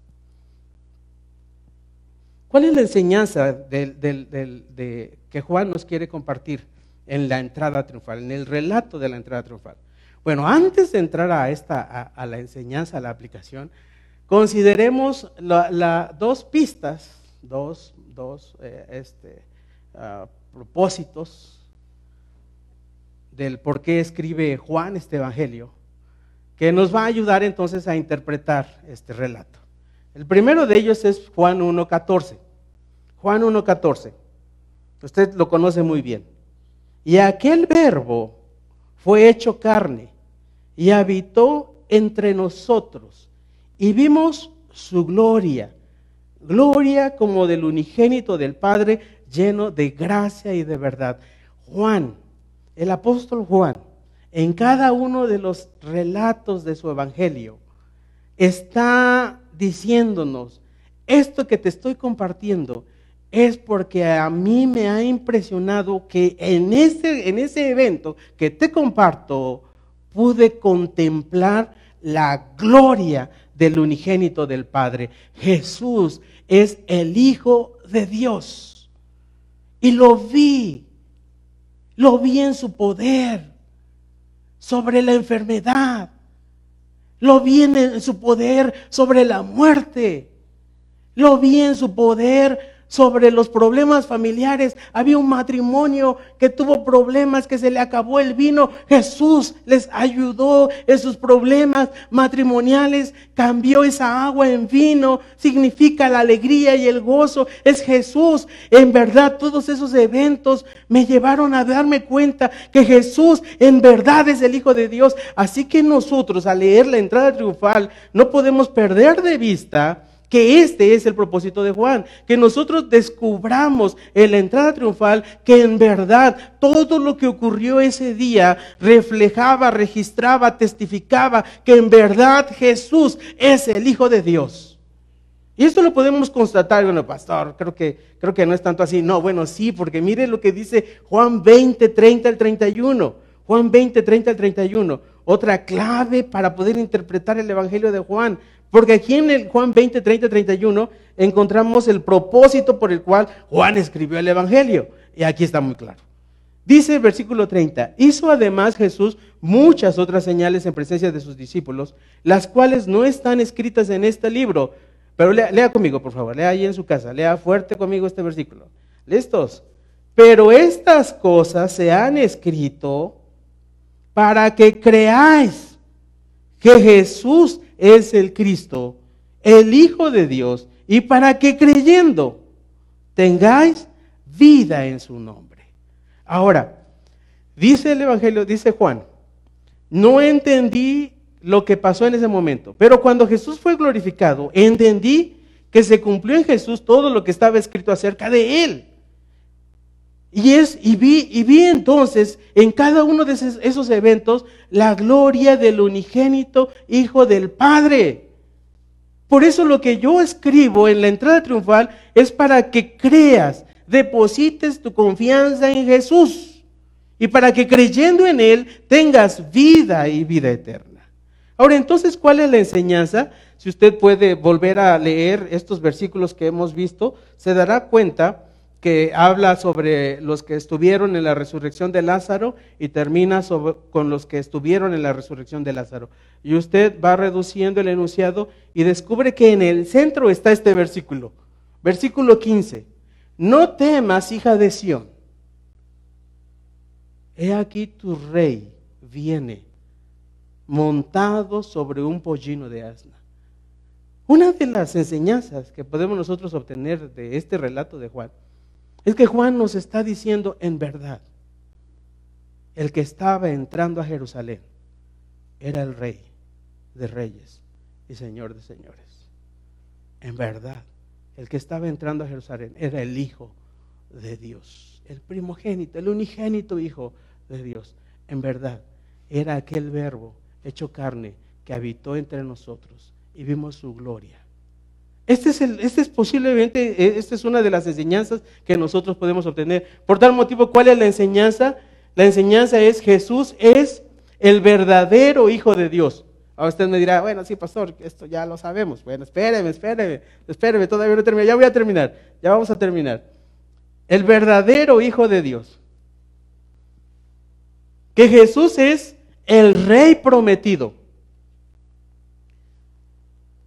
¿Cuál es la enseñanza que Juan nos quiere compartir en la entrada triunfal, en el relato de la entrada triunfal? Bueno, antes de entrar a, esta, a, la enseñanza, a la aplicación, consideremos la, dos pistas, dos, dos eh, este, uh, propósitos del por qué escribe Juan este Evangelio, que nos va a ayudar entonces a interpretar este relato. El primero de ellos es Juan 1.14. Juan 1.14. Usted lo conoce muy bien. Y aquel verbo fue hecho carne y habitó entre nosotros y vimos su gloria, gloria como del unigénito del Padre, lleno de gracia y de verdad. Juan, el apóstol Juan, en cada uno de los relatos de su evangelio, está diciéndonos, esto que te estoy compartiendo es porque a mí me ha impresionado que en ese, en ese evento que te comparto pude contemplar la gloria del unigénito del Padre. Jesús es el Hijo de Dios. Y lo vi, lo vi en su poder sobre la enfermedad, lo vi en su poder sobre la muerte, lo vi en su poder sobre los problemas familiares. Había un matrimonio que tuvo problemas, que se le acabó el vino. Jesús les ayudó en sus problemas matrimoniales, cambió esa agua en vino, significa la alegría y el gozo. Es Jesús. En verdad, todos esos eventos me llevaron a darme cuenta que Jesús en verdad es el Hijo de Dios. Así que nosotros al leer la entrada triunfal no podemos perder de vista que este es el propósito de Juan, que nosotros descubramos en la entrada triunfal que en verdad todo lo que ocurrió ese día reflejaba, registraba, testificaba que en verdad Jesús es el Hijo de Dios. Y esto lo podemos constatar, bueno, pastor, creo que, creo que no es tanto así. No, bueno, sí, porque mire lo que dice Juan 20, 30 al 31. Juan 20, 30 al 31. Otra clave para poder interpretar el Evangelio de Juan. Porque aquí en el Juan 20, 30, 31 encontramos el propósito por el cual Juan escribió el Evangelio. Y aquí está muy claro. Dice el versículo 30, hizo además Jesús muchas otras señales en presencia de sus discípulos, las cuales no están escritas en este libro. Pero lea, lea conmigo, por favor, lea ahí en su casa, lea fuerte conmigo este versículo. ¿Listos? Pero estas cosas se han escrito para que creáis que Jesús es el Cristo, el Hijo de Dios, y para que creyendo tengáis vida en su nombre. Ahora, dice el Evangelio, dice Juan, no entendí lo que pasó en ese momento, pero cuando Jesús fue glorificado, entendí que se cumplió en Jesús todo lo que estaba escrito acerca de él. Y, es, y, vi, y vi entonces en cada uno de esos, esos, eventos la gloria del unigénito Hijo del Padre. Por eso lo que yo escribo en la entrada triunfal es para que creas, deposites tu confianza en Jesús y para que creyendo en Él tengas vida y vida eterna. Ahora entonces, ¿cuál es la enseñanza? Si usted puede volver a leer estos versículos que hemos visto, se dará cuenta que habla sobre los que estuvieron en la resurrección de Lázaro y termina con los que estuvieron en la resurrección de Lázaro. Y usted va reduciendo el enunciado y descubre que en el centro está este versículo, versículo 15. no temas, hija de Sión. He aquí tu rey viene montado sobre un pollino de asna. Una de las enseñanzas que podemos nosotros obtener de este relato de Juan es que Juan nos está diciendo en verdad, el que estaba entrando a Jerusalén era el rey de reyes y señor de señores. En verdad, el que estaba entrando a Jerusalén era el Hijo de Dios, el primogénito, el unigénito Hijo de Dios. En verdad, era aquel verbo hecho carne que habitó entre nosotros y vimos su gloria. Este es, el, este es posiblemente, eh, esta es una de las enseñanzas que nosotros podemos obtener. Por tal motivo, ¿cuál es la enseñanza? La enseñanza es Jesús es el verdadero Hijo de Dios. Ahora usted me dirá, bueno, sí, pastor, esto ya lo sabemos. Bueno, espéreme, espéreme, espéreme, todavía no termina. Ya voy a terminar, ya vamos a terminar. El verdadero Hijo de Dios. Que Jesús es el Rey prometido.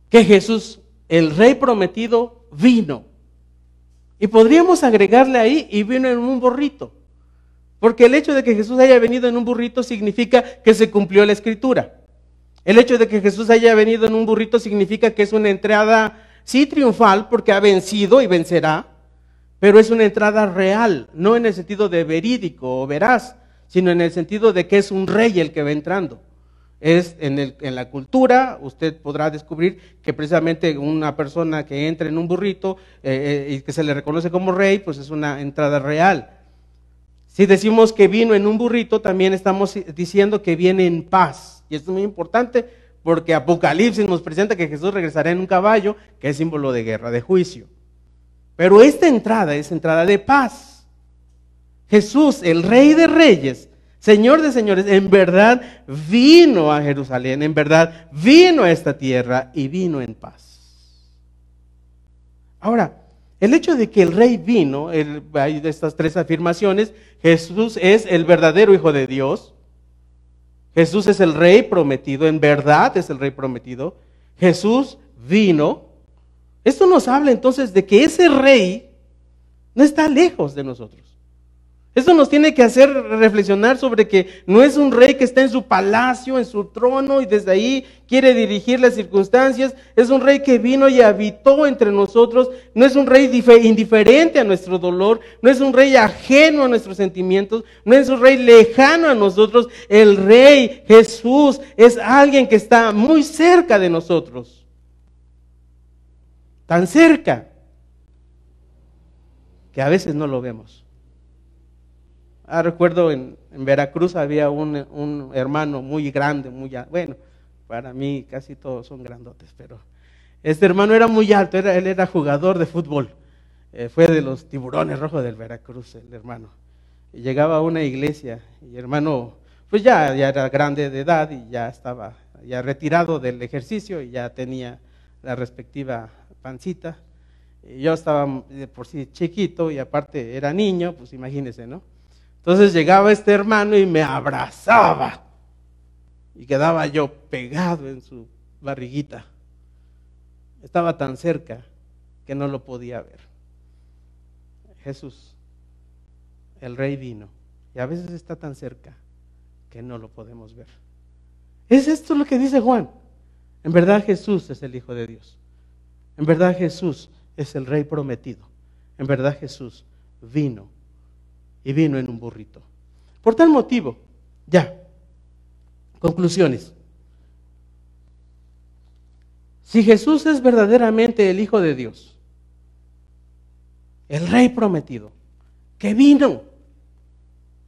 Que Jesús, el Rey prometido, vino. Y podríamos agregarle ahí y vino en un borrito. Porque el hecho de que Jesús haya venido en un burrito significa que se cumplió la escritura. El hecho de que Jesús haya venido en un burrito significa que es una entrada, sí triunfal, porque ha vencido y vencerá, pero es una entrada real, no en el sentido de verídico o veraz, sino en el sentido de que es un rey el que va entrando. Es en, el, en la cultura, usted podrá descubrir que precisamente una persona que entra en un burrito eh, eh, y que se le reconoce como rey, pues es una entrada real. Si decimos que vino en un burrito, también estamos diciendo que viene en paz. Y esto es muy importante porque Apocalipsis nos presenta que Jesús regresará en un caballo, que es símbolo de guerra, de juicio. Pero esta entrada es entrada de paz. Jesús, el rey de reyes, Señor de señores, en verdad vino a Jerusalén, en verdad vino a esta tierra y vino en paz. Ahora, el hecho de que el rey vino, hay de estas tres afirmaciones, Jesús es el verdadero Hijo de Dios, Jesús es el rey prometido, en verdad es el rey prometido, Jesús vino. Esto nos habla entonces de que ese rey no está lejos de nosotros. Eso nos tiene que hacer reflexionar sobre que no es un rey que está en su palacio, en su trono y desde ahí quiere dirigir las circunstancias. Es un rey que vino y habitó entre nosotros. No es un rey indiferente a nuestro dolor. No es un rey ajeno a nuestros sentimientos. No es un rey lejano a nosotros. El rey Jesús es alguien que está muy cerca de nosotros. Tan cerca que a veces no lo vemos. Ah, recuerdo en, Veracruz había un, hermano muy grande, muy bueno, para mí casi todos son grandotes, pero este hermano era muy alto, era, él era jugador de fútbol, eh, fue de los tiburones rojos del Veracruz, el hermano. Llegaba a una iglesia y hermano, pues ya, era grande de edad y ya estaba ya retirado del ejercicio y ya tenía la respectiva pancita. Yo estaba por sí chiquito y aparte era niño, pues imagínense, ¿no? Entonces llegaba este hermano y me abrazaba. Y quedaba yo pegado en su barriguita. Estaba tan cerca que no lo podía ver. Jesús, el rey vino. Y a veces está tan cerca que no lo podemos ver. Es esto lo que dice Juan. En verdad Jesús es el Hijo de Dios. En verdad Jesús es el Rey prometido. En verdad Jesús vino y vino en un burrito. Por tal motivo, ya, conclusiones. Si Jesús es verdaderamente el Hijo de Dios, el Rey prometido, que vino,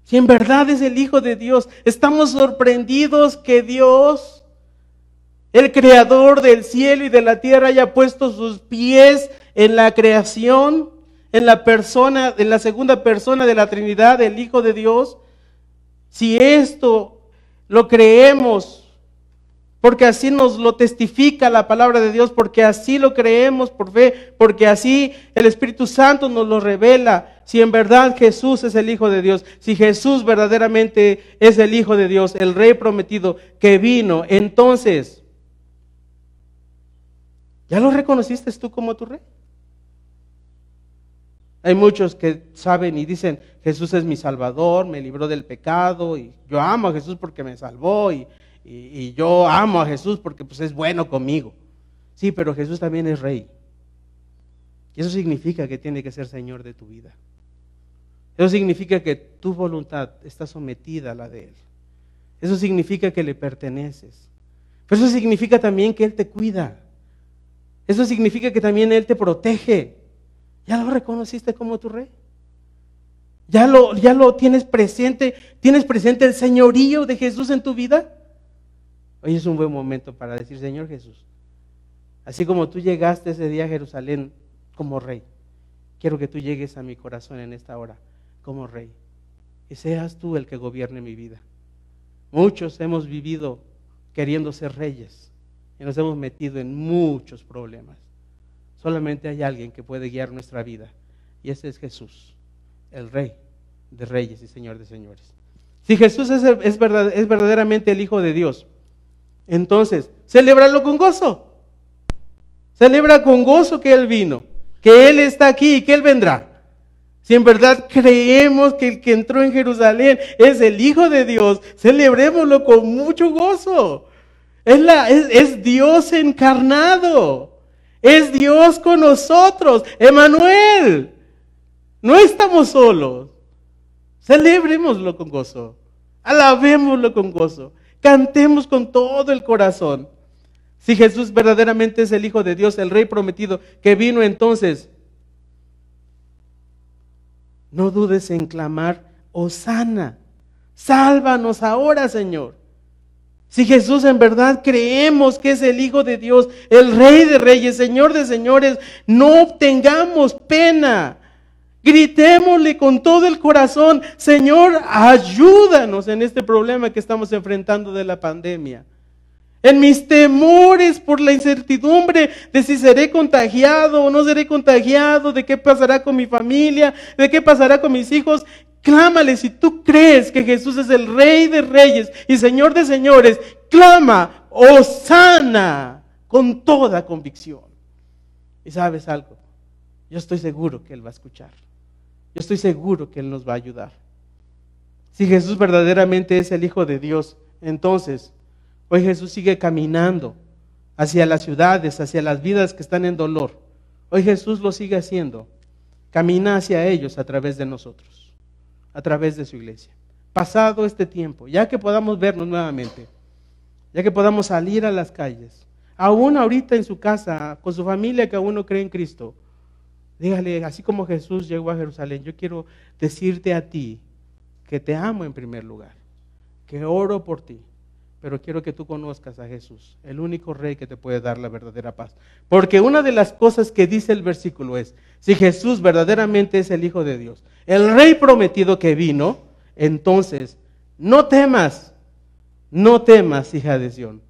si en verdad es el Hijo de Dios, estamos sorprendidos que Dios, el Creador del cielo y de la tierra, haya puesto sus pies en la creación en la persona, en la segunda persona de la Trinidad, el Hijo de Dios, si esto lo creemos, porque así nos lo testifica la palabra de Dios, porque así lo creemos por fe, porque así el Espíritu Santo nos lo revela. Si en verdad Jesús es el Hijo de Dios, si Jesús verdaderamente es el Hijo de Dios, el Rey prometido que vino, entonces, ¿ya lo reconociste tú como tu Rey? Hay muchos que saben y dicen, Jesús es mi salvador, me libró del pecado, y yo amo a Jesús porque me salvó, y, y- yo amo a Jesús porque pues, es bueno conmigo. Sí, pero Jesús también es rey. Y eso significa que tiene que ser Señor de tu vida. Eso significa que tu voluntad está sometida a la de Él. Eso significa que le perteneces. Pero eso significa también que Él te cuida. Eso significa que también Él te protege. ¿Ya lo reconociste como tu rey? ¿Ya lo, ya lo tienes presente? ¿Tienes presente el señorío de Jesús en tu vida? Hoy es un buen momento para decir, Señor Jesús, así como tú llegaste ese día a Jerusalén como rey, quiero que tú llegues a mi corazón en esta hora como rey. Y seas tú el que gobierne mi vida. Muchos hemos vivido queriendo ser reyes y nos hemos metido en muchos problemas. Solamente hay alguien que puede guiar nuestra vida y ese es Jesús, el Rey de Reyes y Señor de Señores. Si Jesús es, es verdad- es verdaderamente el Hijo de Dios, entonces, celébralo con gozo. Celebra con gozo que Él vino, que Él está aquí y que Él vendrá. Si en verdad creemos que el que entró en Jerusalén es el Hijo de Dios, celebrémoslo con mucho gozo. Es, la- es- es Dios encarnado. Es Dios con nosotros. Emanuel. No estamos solos. Celebrémoslo con gozo. Alabémoslo con gozo. Cantemos con todo el corazón. Si Jesús verdaderamente es el Hijo de Dios, el Rey prometido, que vino entonces, no dudes en clamar, Osana, sálvanos ahora, Señor. Si Jesús en verdad creemos que es el Hijo de Dios, el Rey de Reyes, Señor de Señores, no tengamos pena. Gritémosle con todo el corazón, Señor, ayúdanos en este problema que estamos enfrentando de la pandemia. En mis temores por la incertidumbre de si seré contagiado o no seré contagiado, de qué pasará con mi familia, de qué pasará con mis hijos, clámale si tú crees que Jesús es el Rey de Reyes y Señor de Señores, clama, sana con toda convicción. Y sabes algo, yo estoy seguro que Él va a escuchar. Yo estoy seguro que Él nos va a ayudar. Si Jesús verdaderamente es el Hijo de Dios, entonces hoy Jesús sigue caminando hacia las ciudades, hacia las vidas que están en dolor. Hoy Jesús lo sigue haciendo. Camina hacia ellos a través de nosotros, a través de su iglesia. Pasado este tiempo, ya que podamos vernos nuevamente, ya que podamos salir a las calles, aún ahorita en su casa, con su familia que aún no cree en Cristo, dígale, así como Jesús llegó a Jerusalén, yo quiero decirte a ti que te amo en primer lugar, que oro por ti, pero quiero que tú conozcas a Jesús, el único rey que te puede dar la verdadera paz. Porque una de las cosas que dice el versículo es, si Jesús verdaderamente es el Hijo de Dios, el rey prometido que vino, entonces no temas, no temas, hija de Sión,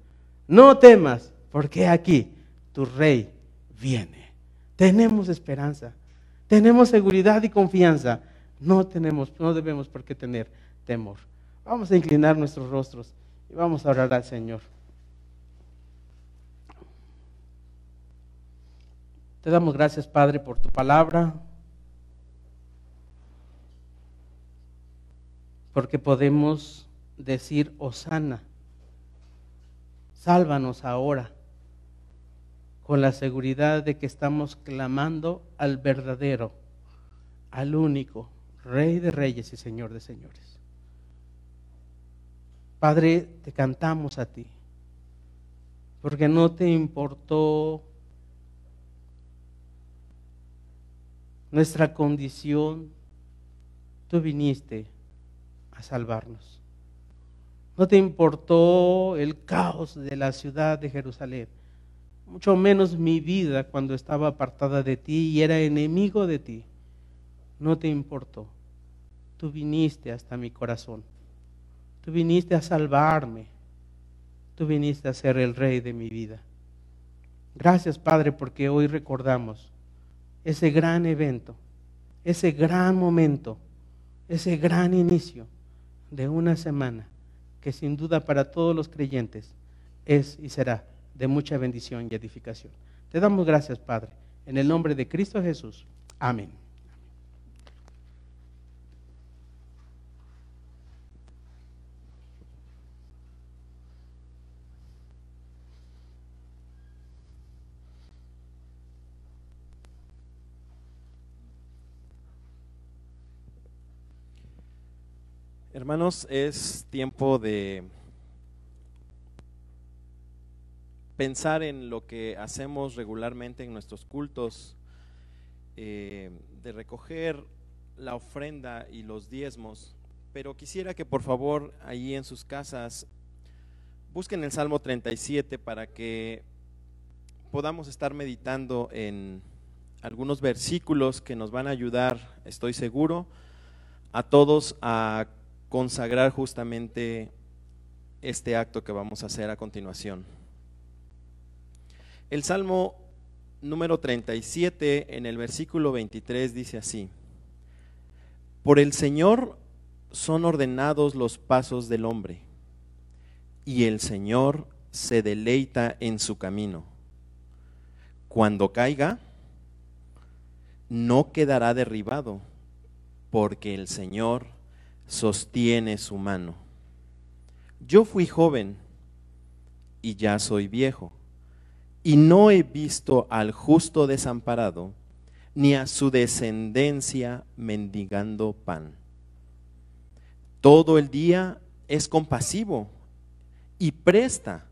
no temas, porque aquí tu rey viene. Tenemos esperanza, tenemos seguridad y confianza. No tenemos, no debemos por qué tener temor. Vamos a inclinar nuestros rostros y vamos a orar al Señor. Te damos gracias, Padre, por tu palabra, porque podemos decir, Osana, sálvanos ahora, con la seguridad de que estamos clamando al verdadero, al único, Rey de Reyes y Señor de Señores. Padre, te cantamos a ti, porque no te importó nuestra condición, tú viniste a salvarnos. No te importó el caos de la ciudad de Jerusalén, mucho menos mi vida cuando estaba apartada de ti y era enemigo de ti. No te importó. Tú viniste hasta mi corazón. Tú viniste a salvarme. Tú viniste a ser el rey de mi vida. Gracias, Padre, porque hoy recordamos ese gran evento, ese gran momento, ese gran inicio de una semana que sin duda para todos los creyentes es y será de mucha bendición y edificación. Te damos gracias, Padre, en el nombre de Cristo Jesús. Amén. Hermanos, es tiempo de pensar en lo que hacemos regularmente en nuestros cultos, eh, de recoger la ofrenda y los diezmos. Pero quisiera que por favor ahí en sus casas busquen el Salmo 37 para que podamos estar meditando en algunos versículos que nos van a ayudar, estoy seguro, a todos a consagrar justamente este acto que vamos a hacer a continuación. El Salmo número 37 en el versículo 23 dice así, Por el Señor son ordenados los pasos del hombre, y el Señor se deleita en su camino. Cuando caiga, no quedará derribado, porque el Señor sostiene su mano. Yo fui joven y ya soy viejo, y no he visto al justo desamparado, ni a su descendencia mendigando pan. Todo el día es compasivo y presta,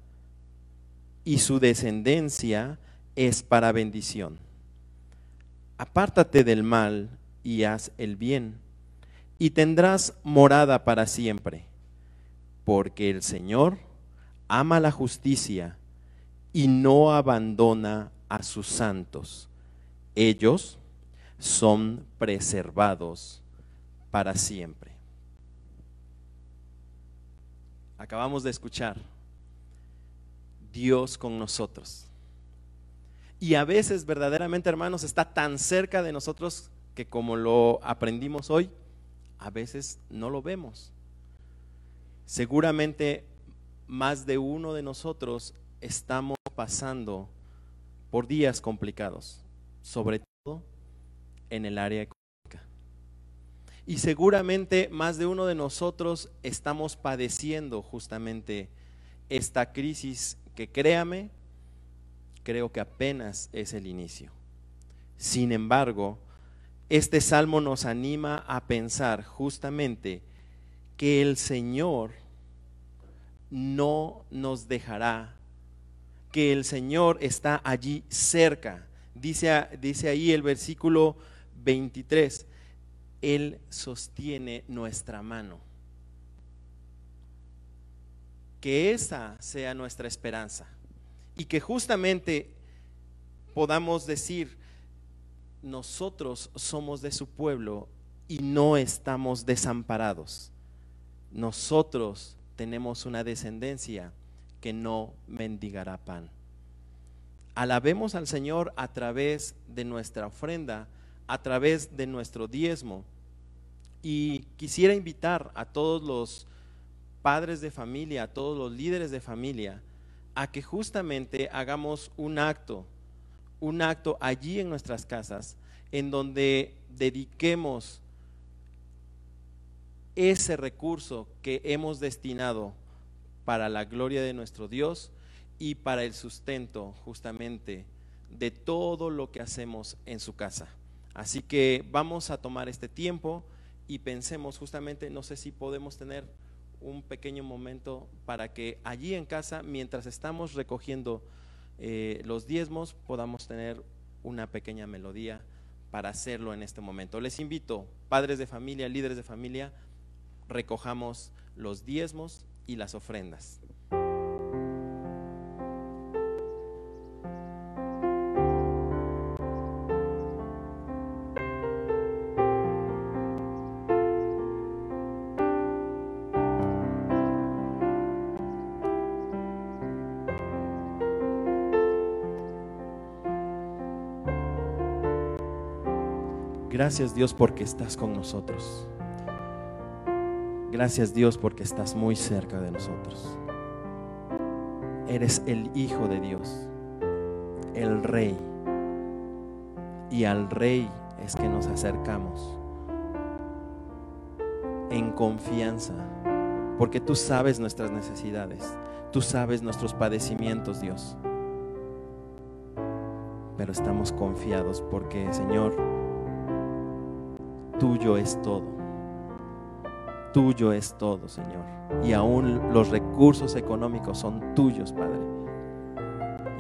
y su descendencia es para bendición. Apártate del mal y haz el bien y tendrás morada para siempre, porque el Señor ama la justicia y no abandona a sus santos. Ellos son preservados para siempre. Acabamos de escuchar Dios con nosotros. Y a veces verdaderamente, hermanos, está tan cerca de nosotros que como lo aprendimos hoy, a veces no lo vemos. Seguramente más de uno de nosotros estamos pasando por días complicados, sobre todo en el área económica. Y seguramente más de uno de nosotros estamos padeciendo justamente esta crisis que créame, creo que apenas es el inicio. Sin embargo, este salmo nos anima a pensar justamente que el Señor no nos dejará, que el Señor está allí cerca. Dice, ahí el versículo 23, Él sostiene nuestra mano. Que esa sea nuestra esperanza y que justamente podamos decir, nosotros somos de su pueblo y no estamos desamparados. Nosotros tenemos una descendencia que no mendigará pan. Alabemos al Señor a través de nuestra ofrenda, a través de nuestro diezmo. Y quisiera invitar a todos los padres de familia, a todos los líderes de familia, a que justamente hagamos un acto un acto allí en nuestras casas en donde dediquemos ese recurso que hemos destinado para la gloria de nuestro Dios y para el sustento justamente de todo lo que hacemos en su casa. Así que vamos a tomar este tiempo y pensemos justamente, no sé si podemos tener un pequeño momento para que allí en casa, mientras estamos recogiendo eh, los diezmos podamos tener una pequeña melodía para hacerlo en este momento. Les invito, padres de familia, líderes de familia, recojamos los diezmos y las ofrendas. Gracias Dios porque estás con nosotros. Gracias Dios porque estás muy cerca de nosotros. Eres el Hijo de Dios, el Rey. Y al Rey es que nos acercamos en confianza, porque tú sabes nuestras necesidades, tú sabes nuestros padecimientos, Dios. Pero estamos confiados porque, Señor, tuyo es todo. tuyo es todo, Señor. Y aún los recursos económicos son tuyos, Padre.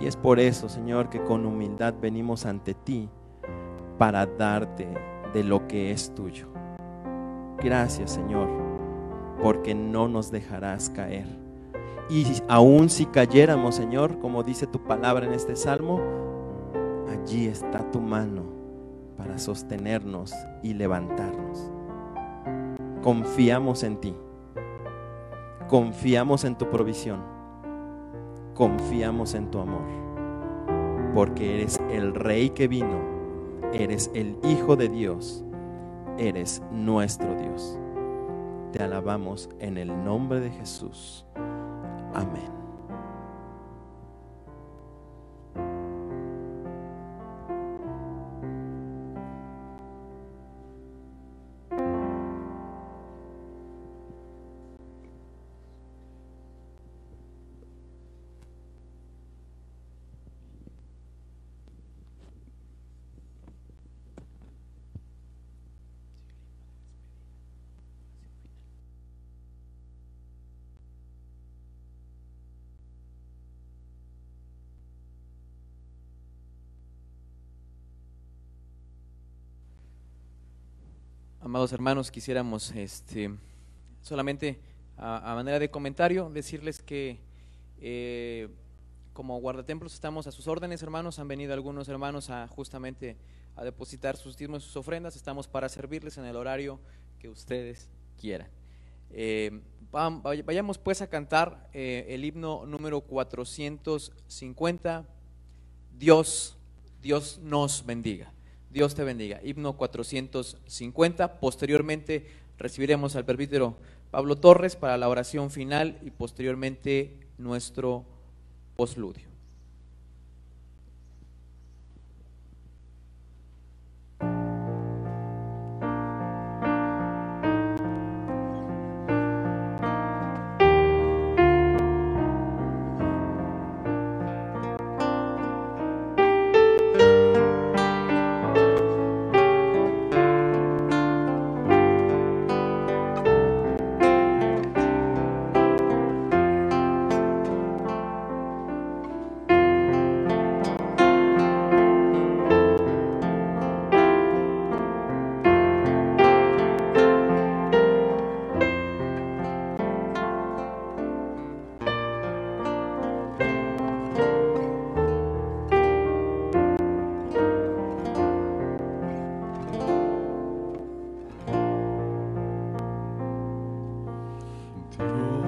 Y es por eso, Señor, que con humildad venimos ante ti para darte de lo que es tuyo. Gracias, Señor, porque no nos dejarás caer. Y aún si cayéramos, Señor, como dice tu palabra en este salmo, allí está tu mano para sostenernos y levantarnos. Confiamos en ti. Confiamos en tu provisión. Confiamos en tu amor. Porque eres el rey que vino. Eres el Hijo de Dios. Eres nuestro Dios. Te alabamos en el nombre de Jesús. Amén. Amados hermanos, quisiéramos este, solamente a, manera de comentario decirles que eh, como guardatemplos estamos a sus órdenes, hermanos. Han venido algunos hermanos a justamente a depositar sus diezmos y sus ofrendas. Estamos para servirles en el horario que ustedes quieran. Eh, vayamos pues a cantar eh, el himno número 450. Dios, Dios nos bendiga. Dios te bendiga. Himno 450. Posteriormente recibiremos al presbítero Pablo Torres para la oración final y posteriormente nuestro postludio. Dios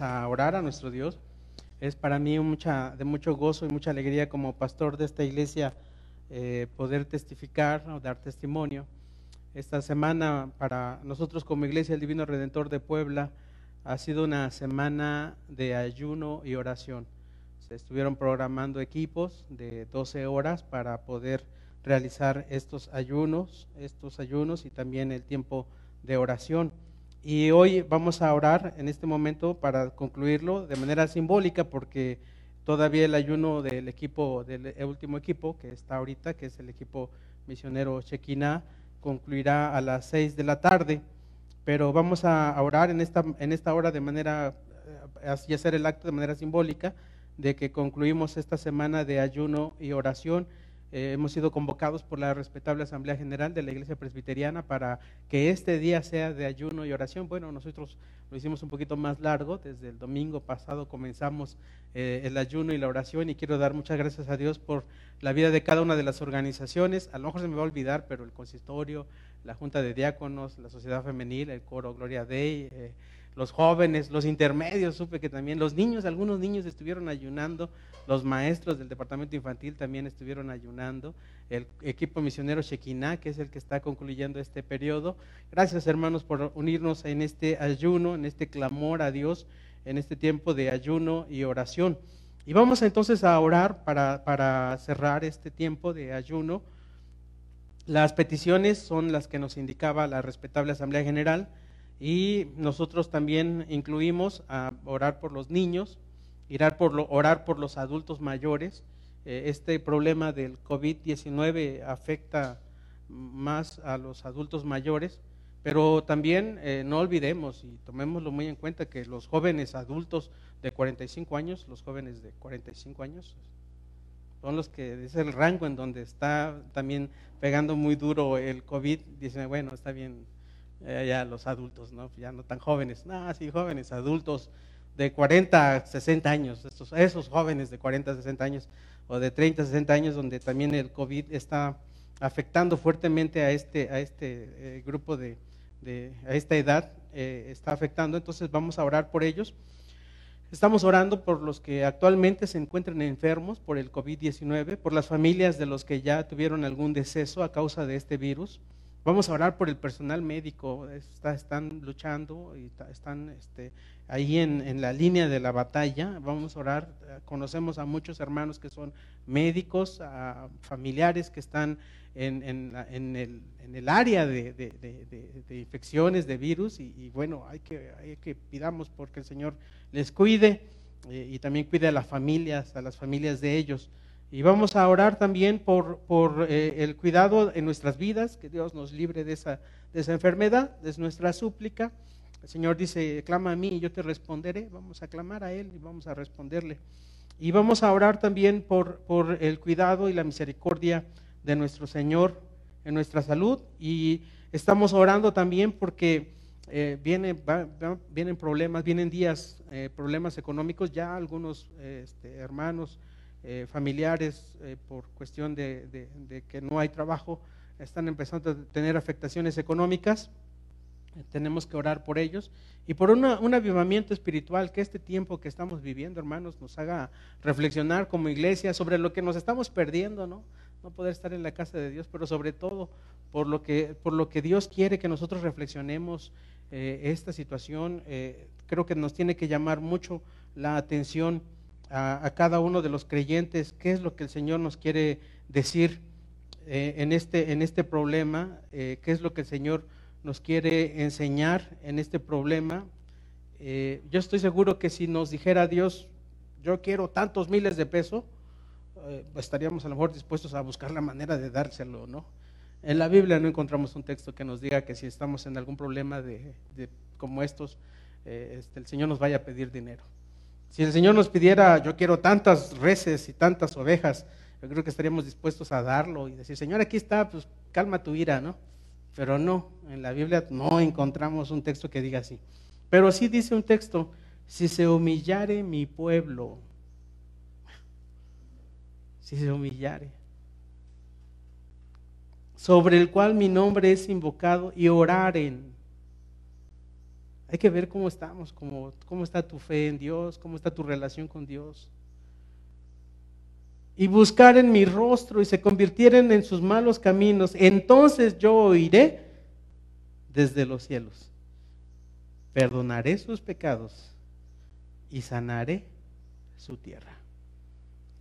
A orar a nuestro Dios. Es para mí mucha, de mucho gozo y mucha alegría como pastor de esta iglesia eh, poder testificar o dar testimonio. Esta semana para nosotros como Iglesia del Divino Redentor de Puebla ha sido una semana de ayuno y oración. Se estuvieron programando equipos de 12 horas para poder realizar estos ayunos, estos ayunos y también el tiempo de oración. Y hoy vamos a orar en este momento para concluirlo de manera simbólica porque todavía el ayuno del equipo, del último equipo que está ahorita, que es el equipo misionero Chequiná, concluirá a las seis de la tarde. Pero vamos a orar en esta, en esta hora de manera, eh, y hacer el acto de manera simbólica de que concluimos esta semana de ayuno y oración eh, hemos sido convocados por la respetable Asamblea General de la Iglesia Presbiteriana para que este día sea de ayuno y oración. Bueno, nosotros lo hicimos un poquito más largo, desde el domingo pasado comenzamos eh, el ayuno y la oración y quiero dar muchas gracias a Dios por la vida de cada una de las organizaciones. A lo mejor se me va a olvidar, pero el consistorio, la Junta de Diáconos, la Sociedad Femenil, el coro Gloria Dei, eh, los jóvenes, los intermedios, supe que también los niños, algunos niños estuvieron ayunando, los maestros del departamento infantil también estuvieron ayunando, el equipo misionero Shekinah, que es el que está concluyendo este periodo. Gracias hermanos por unirnos en este ayuno, en este clamor a Dios, en este tiempo de ayuno y oración. Y vamos entonces a orar para, para cerrar este tiempo de ayuno. Las peticiones son las que nos indicaba la respetable Asamblea General. Y nosotros también incluimos a orar por los niños, orar por, los adultos mayores. Eh, este problema del COVID-19 afecta más a los adultos mayores, pero también eh, no olvidemos y tomémoslo muy en cuenta que los jóvenes adultos de 45 años, los jóvenes de 45 años, son los que es el rango en donde está también pegando muy duro el COVID. Dicen, bueno, está bien, eh, ya los adultos, ¿no? ya no tan jóvenes, no, sí, jóvenes, adultos de 40 a 60 años, estos, esos jóvenes de 40 a 60 años o de 30 a 60 años donde también el COVID está afectando fuertemente a este, a este eh, grupo de, de, a esta edad, eh, está afectando, entonces vamos a orar por ellos. Estamos orando por los que actualmente se encuentran enfermos por el COVID-19, por las familias de los que ya tuvieron algún deceso a causa de este virus. Vamos a orar por el personal médico, está, están luchando y están este, ahí en, en, la línea de la batalla. Vamos a orar, conocemos a muchos hermanos que son médicos, a familiares que están en, en, en el, el, área de, de, de, de, infecciones, de virus, y, y bueno, hay que, hay que pidamos porque el Señor les cuide eh, y también cuide a las familias, a las familias de ellos. Y vamos a orar también por, por eh, el cuidado en nuestras vidas, que Dios nos libre de esa, de esa enfermedad, es nuestra súplica. El Señor dice, clama a mí y yo te responderé. Vamos a clamar a Él y vamos a responderle. Y vamos a orar también por, por el cuidado y la misericordia de nuestro Señor en nuestra salud. Y estamos orando también porque eh, viene, vienen problemas, vienen días, eh, problemas económicos. Ya algunos este, hermanos eh, familiares eh, por cuestión de, que no hay trabajo están empezando a tener afectaciones económicas. Tenemos que orar por ellos y por un avivamiento espiritual que este tiempo que estamos viviendo, hermanos, nos haga reflexionar como iglesia sobre lo que nos estamos perdiendo, ¿no? No poder estar en la casa de Dios, pero sobre todo por lo que, por lo que Dios quiere que nosotros reflexionemos eh, esta situación. Creo que nos tiene que llamar mucho la atención a, cada uno de los creyentes qué es lo que el Señor nos quiere decir eh, en, este, en este problema, eh, qué es lo que el Señor nos quiere enseñar en este problema. Eh, yo estoy seguro que si nos dijera Dios, yo quiero tantos miles de pesos, estaríamos a lo mejor dispuestos a buscar la manera de dárselo, ¿no? En la Biblia no encontramos un texto que nos diga que si estamos en algún problema de, de como estos, este, el Señor nos vaya a pedir dinero. Si el Señor nos pidiera, yo quiero tantas reses y tantas ovejas, yo creo que estaríamos dispuestos a darlo y decir, Señor, aquí está, pues calma tu ira, ¿no? Pero no, en la Biblia no encontramos un texto que diga así. Pero sí dice un texto, si se humillare mi pueblo, si se humillare, sobre el cual mi nombre es invocado y oraren. Hay que ver cómo estamos, cómo, cómo está tu fe en Dios, cómo está tu relación con Dios. Y buscar en mi rostro y se convirtieren en sus malos caminos, entonces yo oiré desde los cielos. Perdonaré sus pecados y sanaré su tierra.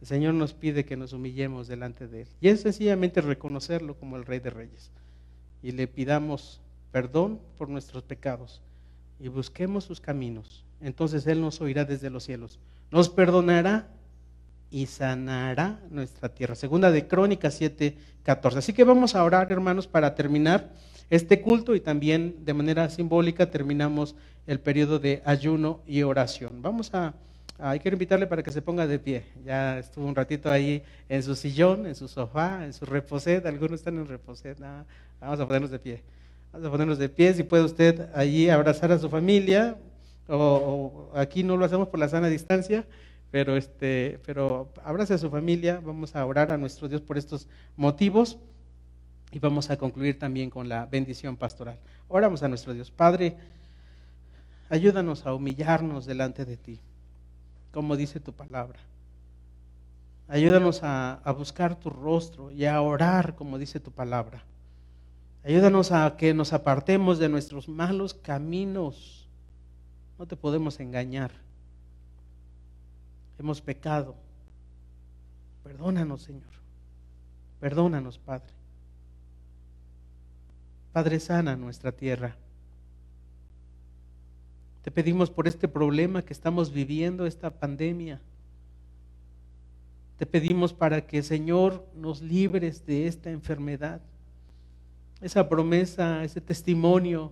El Señor nos pide que nos humillemos delante de Él. Y es sencillamente reconocerlo como el Rey de Reyes. Y le pidamos perdón por nuestros pecados y busquemos sus caminos. Entonces Él nos oirá desde los cielos. Nos perdonará y sanará nuestra tierra. Segunda de Crónicas 7, 14. Así que vamos a orar, hermanos, para terminar este culto y también de manera simbólica terminamos el periodo de ayuno y oración. Vamos a, Ah, quiero invitarle para que se ponga de pie. Ya estuvo un ratito ahí en su sillón, en su sofá, en su reposet. Algunos están en reposet. No, vamos a ponernos de pie. Vamos a ponernos de pie. Si puede usted allí abrazar a su familia, o, aquí no lo hacemos por la sana distancia, pero, este, pero abrace a su familia. Vamos a orar a nuestro Dios por estos motivos y vamos a concluir también con la bendición pastoral. Oramos a nuestro Dios. Padre, ayúdanos a humillarnos delante de ti, como dice tu palabra. Ayúdanos a, buscar tu rostro y a orar, como dice tu palabra. Ayúdanos a que nos apartemos de nuestros malos caminos. No te podemos engañar. Hemos pecado. Perdónanos, Señor. Perdónanos, Padre. Padre, sana nuestra tierra. Te pedimos por este problema que estamos viviendo, esta pandemia. Te pedimos para que, Señor, nos libres de esta enfermedad. Esa promesa, ese testimonio,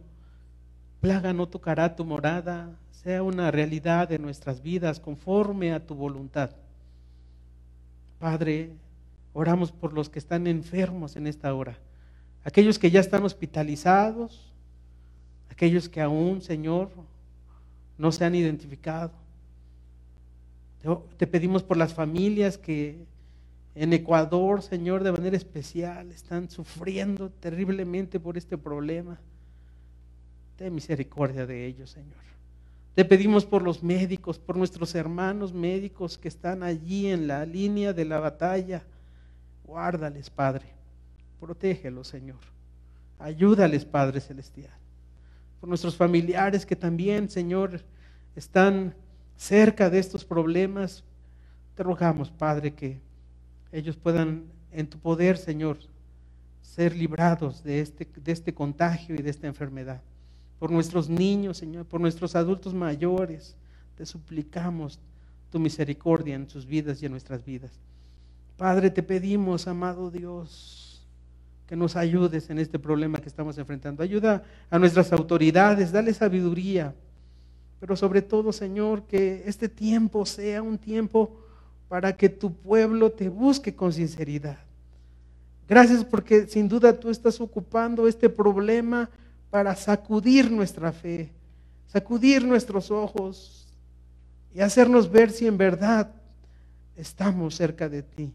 plaga no tocará tu morada, sea una realidad de nuestras vidas conforme a tu voluntad. Padre, oramos por los que están enfermos en esta hora aquellos que ya están hospitalizados, aquellos que aún, Señor, no se han identificado. Te pedimos por las familias que en Ecuador, Señor, de manera especial, están sufriendo terriblemente por este problema. Ten misericordia de ellos, Señor. Te pedimos por los médicos, por nuestros hermanos médicos que están allí en la línea de la batalla. Guárdales, Padre. Protégelos, Señor. Ayúdales, Padre Celestial. Por nuestros familiares que también, Señor, están cerca de estos problemas, te rogamos, Padre, que ellos puedan, en tu poder, Señor, ser librados de este, de este contagio y de esta enfermedad. Por nuestros niños, Señor, por nuestros adultos mayores, te suplicamos tu misericordia en sus vidas y en nuestras vidas. Padre, te pedimos, amado Dios, que nos ayudes en este problema que estamos enfrentando. Ayuda a nuestras autoridades, dale sabiduría. Pero sobre todo, Señor, que este tiempo sea un tiempo para que tu pueblo te busque con sinceridad. Gracias porque sin duda tú estás ocupando este problema para sacudir nuestra fe, sacudir nuestros ojos y hacernos ver si en verdad estamos cerca de ti,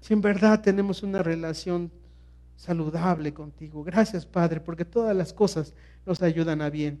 si en verdad tenemos una relación saludable contigo. Gracias, Padre, porque todas las cosas nos ayudan a bien.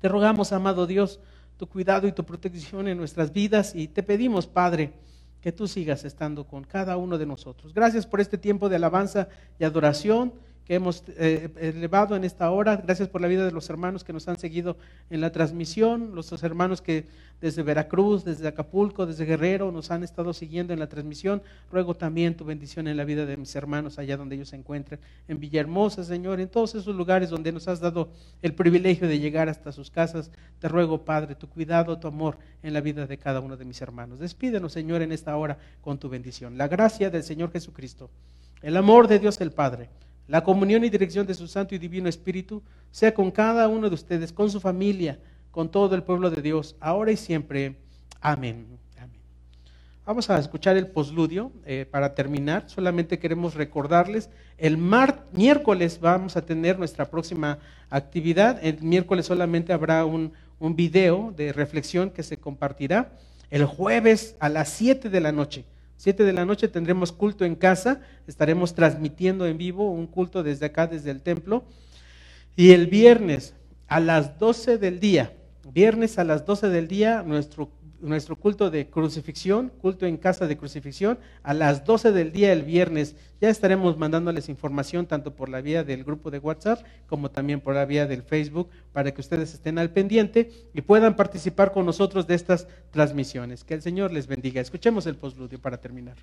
Te rogamos, amado Dios, tu cuidado y tu protección en nuestras vidas y te pedimos, Padre, que tú sigas estando con cada uno de nosotros. Gracias por este tiempo de alabanza y adoración que hemos eh, elevado en esta hora. Gracias por la vida de los hermanos que nos han seguido en la transmisión, los hermanos que desde Veracruz, desde Acapulco, desde Guerrero nos han estado siguiendo en la transmisión. Ruego también tu bendición en la vida de mis hermanos allá donde ellos se encuentren, en Villahermosa, Señor, en todos esos lugares donde nos has dado el privilegio de llegar hasta sus casas. Te ruego, Padre, tu cuidado, tu amor en la vida de cada uno de mis hermanos. Despídenos, Señor, en esta hora con tu bendición. La gracia del Señor Jesucristo, el amor de Dios el Padre la comunión y dirección de su Santo y Divino Espíritu sea con cada uno de ustedes, con su familia, con todo el pueblo de Dios, ahora y siempre. Amén. Vamos a escuchar el posludio eh, para terminar. Solamente queremos recordarles, el miércoles vamos a tener nuestra próxima actividad. El miércoles solamente habrá un, un video de reflexión que se compartirá. El jueves a las 7 de la noche 7 de la noche tendremos culto en casa, estaremos transmitiendo en vivo un culto desde acá, desde el templo. Y el viernes a las 12 del día, viernes a las 12 del día, nuestro nuestro culto de crucifixión, culto en casa de crucifixión, a las 12 del día el viernes. Ya estaremos mandándoles información tanto por la vía del grupo de WhatsApp como también por la vía del Facebook para que ustedes estén al pendiente y puedan participar con nosotros de estas transmisiones. Que el Señor les bendiga. Escuchemos el postludio para terminar.